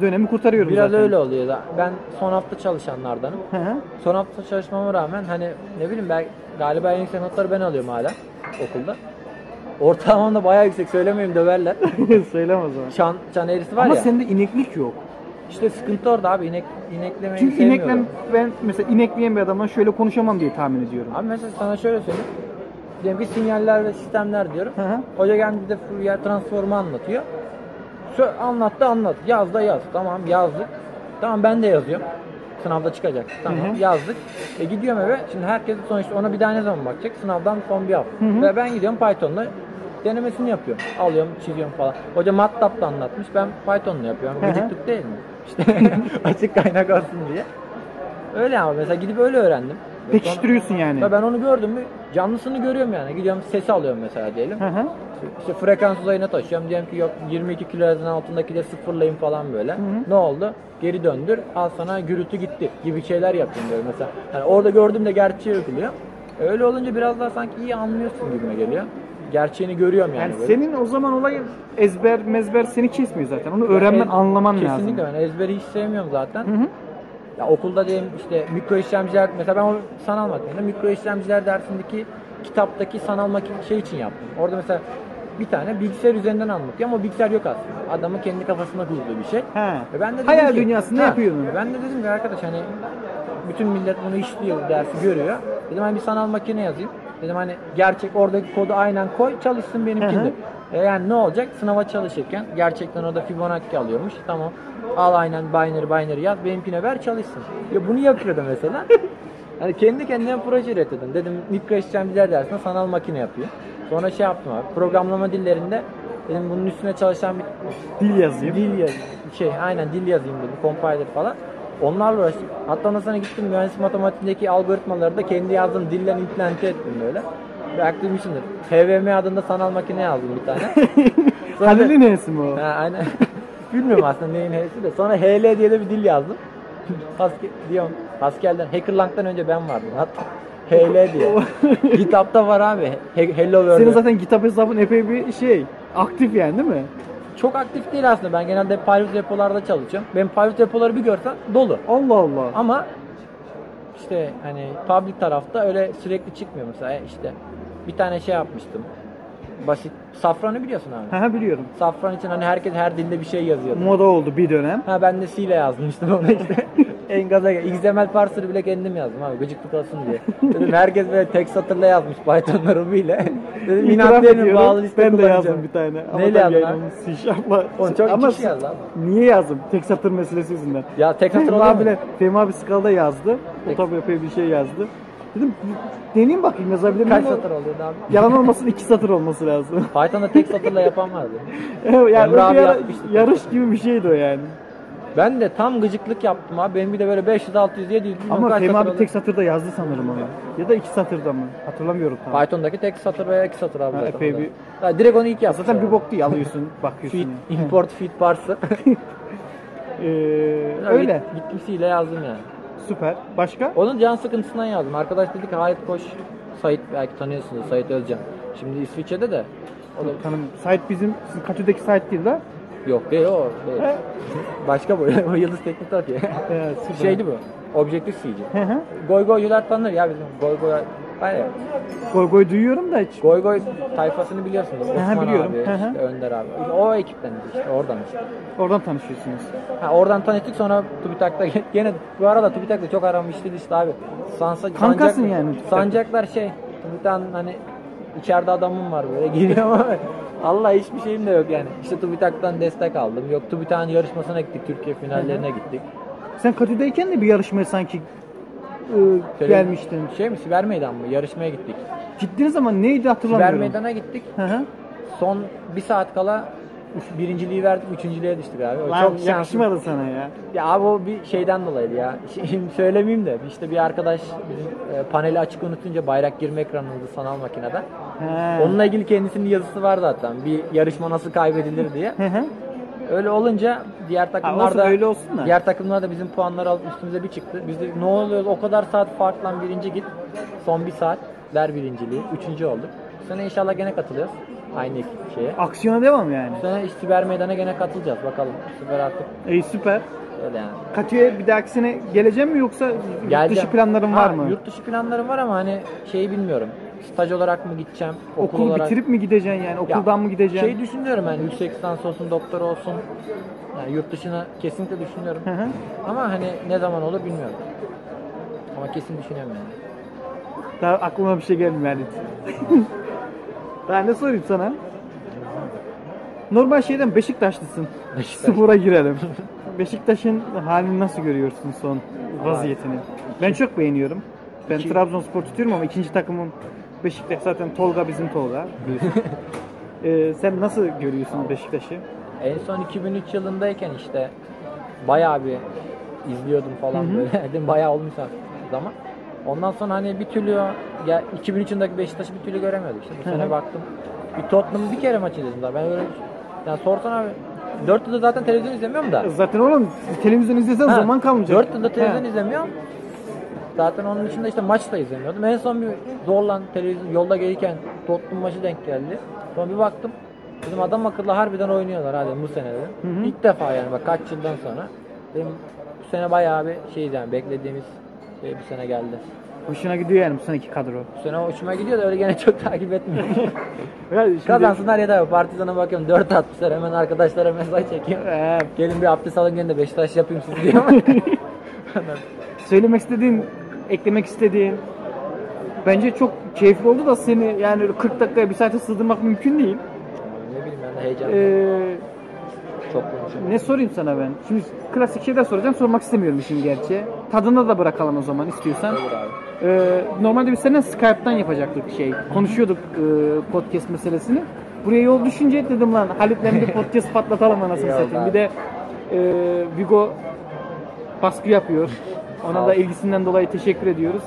dönemi kurtarıyorum biraz zaten. öyle oluyor da. Ben son hafta çalışanlardanım. Hı hı. Son hafta çalışmama rağmen hani ne bileyim ben galiba en yüksek notları ben alıyorum hala okulda. Ortalamam da bayağı yüksek söylemeyeyim döverler. Söyleme o zaman. Çan, çan eğrisi var Ama ya. sende ineklik yok. İşte sıkıntı orada abi inek ineklemeyi Çünkü sevmiyorum. ben mesela inekleyen bir adamla şöyle konuşamam diye tahmin ediyorum. Abi mesela sana şöyle söyleyeyim. Diyelim ki sinyaller ve sistemler diyorum. Hı hı. Hoca geldi de Fourier transformu anlatıyor. Şu anlattı anlat. Yaz da yaz. Tamam yazdık. Tamam ben de yazıyorum. Sınavda çıkacak. Tamam Hı hı. yazdık. E gidiyorum eve. Şimdi herkes sonuçta ona bir daha ne zaman bakacak? Sınavdan son bir hafta. Hı hı. Ve ben gidiyorum Python'la denemesini yapıyorum. Alıyorum, çiziyorum falan. Hoca MATLAB'da anlatmış. Ben Python'la yapıyorum. Gıcıklık değil mi? İşte açık kaynak olsun diye. Öyle ama mesela gidip öyle öğrendim. Pekiştiriyorsun yani. Ben onu gördüm mü canlısını görüyorum yani. Gidiyorum sesi alıyorum mesela diyelim. Hı hı. İşte frekans uzayına taşıyorum. Diyelim ki yok 22 kHz'in altındaki de sıfırlayın falan böyle. hı. Ne oldu? Geri döndür. Al sana gürültü gitti gibi şeyler yapıyorum böyle mesela. Yani orada gördüğümde gerçeği yapılıyor. Öyle olunca biraz daha sanki iyi anlıyorsun gibime geliyor. Gerçeğini görüyorum yani. Yani böyle. senin o zaman olayın ezber mezber seni kesmiyor zaten. Onu öğrenmen, Ez- anlaman lazım. Kesinlikle ben ezberi hiç sevmiyorum zaten. Hı hı. Ya okulda diyelim işte mikro işlemciler mesela ben o sanal makinede mikro işlemciler dersindeki kitaptaki sanal makine şey için yaptım. Orada mesela bir tane bilgisayar üzerinden anlatıyor ama bilgisayar yok aslında. Adamın kendi kafasında kurduğu bir şey. He. Ben de dedim Hayal ki- dünyasında Ha, yapıyor onu. ve Ben de dedim ki arkadaş hani bütün millet bunu işliyor bu dersi görüyor. Dedim hani bir sanal makine yazayım. Dedim hani gerçek oradaki kodu aynen koy çalışsın benimkinde. Hı. E yani ne olacak? Sınava çalışırken gerçekten orada Fibonacci alıyormuş. Tamam. Al aynen binary binary yaz benimkine ver çalışsın. Ya bunu yapıyordum mesela. Hani kendi kendime proje üretiyordum. Dedim mikro işlemciler dersinde sanal makine yapıyor. Sonra şey yaptım abi. Programlama dillerinde dedim bunun üstüne çalışan bir Dil yazayım. dil yaz şey aynen dil yazayım dedim compiler falan. Onlarla uğraştım. Hatta ondan sonra gittim mühendis matematiğindeki algoritmaları da kendi yazdığım dille implante ettim böyle. Belki duymuşsundur. HVM adında sanal makine yazdım bir tane. Halil'in neyesi mi o? Ha, aynen. Bilmiyorum aslında neyin H'si de. Sonra HL diye de bir dil yazdım. Pascal diyorum. Pascal'den, Hackerlang'dan önce ben vardım hatta. HL diye. GitHub'da var abi. He- Hello World. Senin zaten kitap hesabın epey bir şey aktif yani değil mi? Çok aktif değil aslında. Ben genelde private repolarda çalışıyorum. Benim private repoları bir görsen dolu. Allah Allah. Ama işte hani public tarafta öyle sürekli çıkmıyor mesela işte bir tane şey yapmıştım. basit. Safranı biliyorsun abi. Ha biliyorum. Safran için hani herkes her dilde bir şey yazıyordu. Moda oldu bir dönem. Ha ben de C ile yazmıştım onu işte. en gaza gel. XML parser'ı bile kendim yazdım abi gıcıklık olsun diye. Dedim herkes böyle tek satırla yazmış Python'la Ruby ile. Dedim İtiraf ediyorum, bağlı liste Ben de kullanacağım. yazdım bir tane. Ama Neyle tabii yazdın yani abi? C Sharp'la. Onu çok Ama kişi yazdı abi. Niye yazdım? Tek satır meselesi yüzünden. Ya tek satır Fehmi oluyor mu? abiyle, Fehmi abi skalada yazdı. O Tek- tabii epey bir şey yazdı. Dedim deneyeyim bakayım yazabilir miyim? Kaç satır oluyordu abi? Yalan olmasın iki satır olması lazım. Python'da tek satırla yapan vardı. yani Emre o bir abi ara- yapmıştı. yarış gibi bir şeydi o yani. Ben de tam gıcıklık yaptım abi. Benim bir de böyle 500, 600, 700 bilmem Ama kaç Fehmi satır abi tek satırda yazdı sanırım onu. Ya da iki satırda mı? Hatırlamıyorum tam. Python'daki tek satır veya iki satır abi Ha, zaten. epey o da. bir- Ha, direkt onu ilk yaptım. Zaten bir bok değil alıyorsun, Feed, bakıyorsun. import feed parser. Ee, öyle. İle yazdım yani. Süper. Başka? Onun can sıkıntısından yazdım. Arkadaş dedi ki Halit Koç, Sait belki tanıyorsunuz Sait Özcan. Şimdi İsviçre'de de. O da Tanım. Site bizim, sizin Katü'deki site değil la. Yok değil o. Değil. Başka bu. o Yıldız Teknik atıyor. Evet, süper. Şeydi bu. Objektif CG. Hı hı. Goy goycular tanır ya bizim. Goy goy. Hayır. Goy goy duyuyorum da hiç. Goy goy tayfasını biliyorsunuz. Osman biliyorum. abi, Hı hı. işte Önder abi. O ekipten işte oradan işte. Oradan tanışıyorsunuz. Ha, oradan tanıştık sonra TÜBİTAK'ta gene bu arada TÜBİTAK'ta çok aramıştı işte abi. Sansa, Kankasın yani TÜBİTAK'ta. Sancaklar şey TÜBİTAK'ın hani içeride adamım var böyle geliyor ama Allah hiçbir şeyim de yok yani. İşte TÜBİTAK'tan destek aldım. Yok TÜBİTAK'ın yarışmasına gittik. Türkiye finallerine gittik. Sen Katü'deyken de bir yarışmaya sanki ıı, Şöyle- gelmiştin. Şey mi Siber Meydan mı? Yarışmaya gittik. Gittiniz ama neydi Siber hatırlamıyorum. Meydana gittik. Hı hı. Son bir saat kala üç- birinciliği verdik. Üçüncülüğe düştük abi. O Lan çok şanslı. yakışmadı sana ya. Ya abi o bir şeyden dolayıydı ya. Şimdi söylemeyeyim de işte bir arkadaş bizim e, paneli açık unutunca bayrak girme ekranıydı sanal makinede. He. Onunla ilgili kendisinin yazısı var zaten. Bir yarışma nasıl kaybedilir diye. Hı hı. Öyle olunca diğer takımlar olsun, da öyle olsun da. diğer takımlar da bizim puanları alıp üstümüze bir çıktı. Biz dedik ne oluyor o kadar saat farkla birinci git. Son bir saat ver birinciliği. Üçüncü olduk. Sene inşallah gene katılıyoruz. Aynı şeye. Aksiyona devam yani. Bu sene siber meydana gene katılacağız bakalım. Sefer artık İyi süper. öyle yani. Katü'ye bir dahaki sene geleceğim mi yoksa yurt Geleceğim. dışı planların var Ha, mı? Yurt dışı planlarım var ama hani şeyi bilmiyorum. Staj olarak mı gideceğim? Okul Okulu olarak... bitirip mi gideceksin yani? Ya, Okuldan mı gideceksin? Şey düşünüyorum yani yüksek lisans olsun, doktor olsun. Yani yurt dışına kesinlikle düşünüyorum. Hı hı. Ama hani ne zaman olur bilmiyorum. Ama kesin düşünüyorum yani. Daha aklıma bir şey gelmiyor yani. Daha ne sorayım sana? Normal şeyden Beşiktaşlısın. Beşiktaş. Spora girelim. Beşiktaş'ın halini nasıl görüyorsun son vaziyetini? Ben çok beğeniyorum. Ben İki- Trabzonspor tutuyorum ama ikinci takımım Beşiktaş zaten Tolga bizim Tolga. Ee, sen nasıl görüyorsun Beşiktaş'ı? En son 2003 yılındayken işte bayağı bir izliyordum falan Hı hı. böyle. Bayağı olmuş artık zaman. Ondan sonra hani bir türlü ya 2003 yılındaki Beşiktaş'ı bir türlü göremedik. İşte bu sene baktım. Bir Tottenham'ın bir kere maç izledim daha. Ben öyle yani sorsan abi 4 yılda zaten televizyon izlemiyorum da. Zaten oğlum televizyon izlesen Ha, zaman kalmayacak. 4 yılda televizyon Ha. izlemiyorum. Zaten onun dışında işte maç da izlemiyordum. En son bir zorlan televizyon yolda gelirken Tottenham maçı denk geldi. Sonra bir baktım. Dedim adam akıllı harbiden oynuyorlar hadi bu sene dedim. Hı hı. İlk defa yani bak kaç yıldan sonra. Dedim bu sene bayağı bir şey yani beklediğimiz şey bu sene geldi. Hoşuna gidiyor yani bu seneki kadro. Bu sene hoşuma gidiyor da öyle gene çok takip etmiyorum. Ya şimdi- Kazansınlar ya da Partizan'a bakıyorum 4 atmışlar hemen arkadaşlara mesaj çekiyorum. Ee, Gelin bir abdest alın gelin de Beşiktaş yapayım siz diyor. söylemek istediğin, eklemek istediğin bence çok keyifli oldu da seni yani öyle 40 dakikaya bir saate sığdırmak mümkün değil. ne bileyim ben de heyecanlı. Ee, çok konuşuyorum. ne sorayım sana ben? Şimdi klasik şeyler soracağım sormak istemiyorum işin gerçi. Tadına da bırakalım o zaman istiyorsan. Olur abi. Ee, normalde biz seninle Skype'tan yapacaktık şey. Konuşuyorduk e, podcast meselesini. Buraya yol düşünce dedim lan Halit'le bir podcast patlatalım anasını satayım. Bir de e, Vigo baskı yapıyor. Ona da ilgisinden dolayı teşekkür ediyoruz.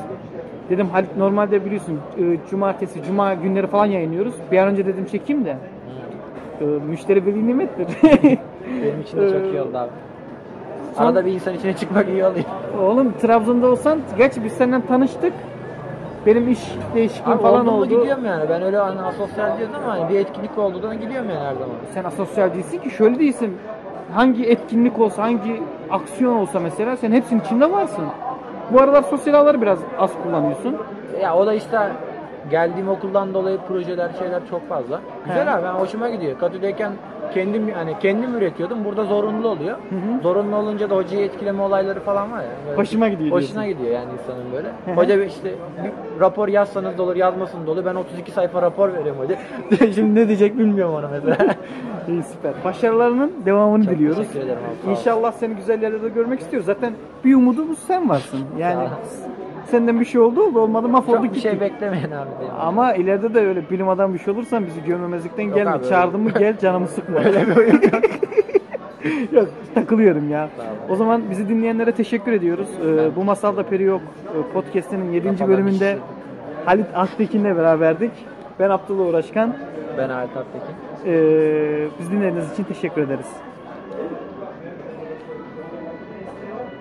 Dedim Halit normalde biliyorsun e, cumartesi, cuma günleri falan yayınlıyoruz. Bir an önce dedim çekeyim de. E, müşteri veli nimettir. Benim için de çok iyi oldu abi. Son- Arada bir insan içine çıkmak iyi oluyor. Oğlum Trabzon'da olsan, gerçi biz senden tanıştık. Benim iş değişikliğim Abi falan falan oldu. gidiyorum yani. Ben öyle hani asosyal diyorsun ama hani bir etkinlik olduğunda gidiyorum yani her zaman. Sen asosyal değilsin ki şöyle değilsin. Hangi etkinlik olsa, hangi aksiyon olsa mesela sen hepsinin içinde varsın. Bu aralar sosyal ağları biraz az kullanıyorsun. Ya o da işte geldiğim okuldan dolayı projeler şeyler çok fazla. Güzel He. abi ben hoşuma gidiyor. Katü'deyken kendim hani kendim üretiyordum. Burada zorunlu oluyor. hı. Zorunlu olunca da hocayı etkileme olayları falan var ya. Böyle Hoşuma gidiyor Hoşuna gidiyor yani insanın böyle. Hı hı. Hoca işte bir rapor yazsanız da olur, yazmasanız da olur. Ben 32 sayfa rapor veriyorum hoca. Şimdi ne diyecek bilmiyorum ona mesela. İyi süper. Başarılarının devamını Çok diliyoruz. teşekkür ederim abi. İnşallah seni güzel yerlerde görmek istiyoruz. Zaten bir umudumuz sen varsın. Yani. Senden bir şey oldu oldu olmadı mahvolduk Çok bir şey gittik. beklemeyin abi. diyeyim. Ama ileride de öyle bilim adamı bir şey olursan bizi görmemezlikten Yok gelme. abi, öyle. Çağırdın mı gel canımı sıkma. Yok. Takılıyorum ya. O zaman bizi dinleyenlere teşekkür ediyoruz. Ee, bu Masalda Peri Yok e, podcast'inin 7. Kafadan bölümünde işledik. Halit Aktekin'le beraberdik. Ben Abdullah Uğraşkan. Ben Halit Aktekin. Ee, biz dinlediğiniz için teşekkür ederiz.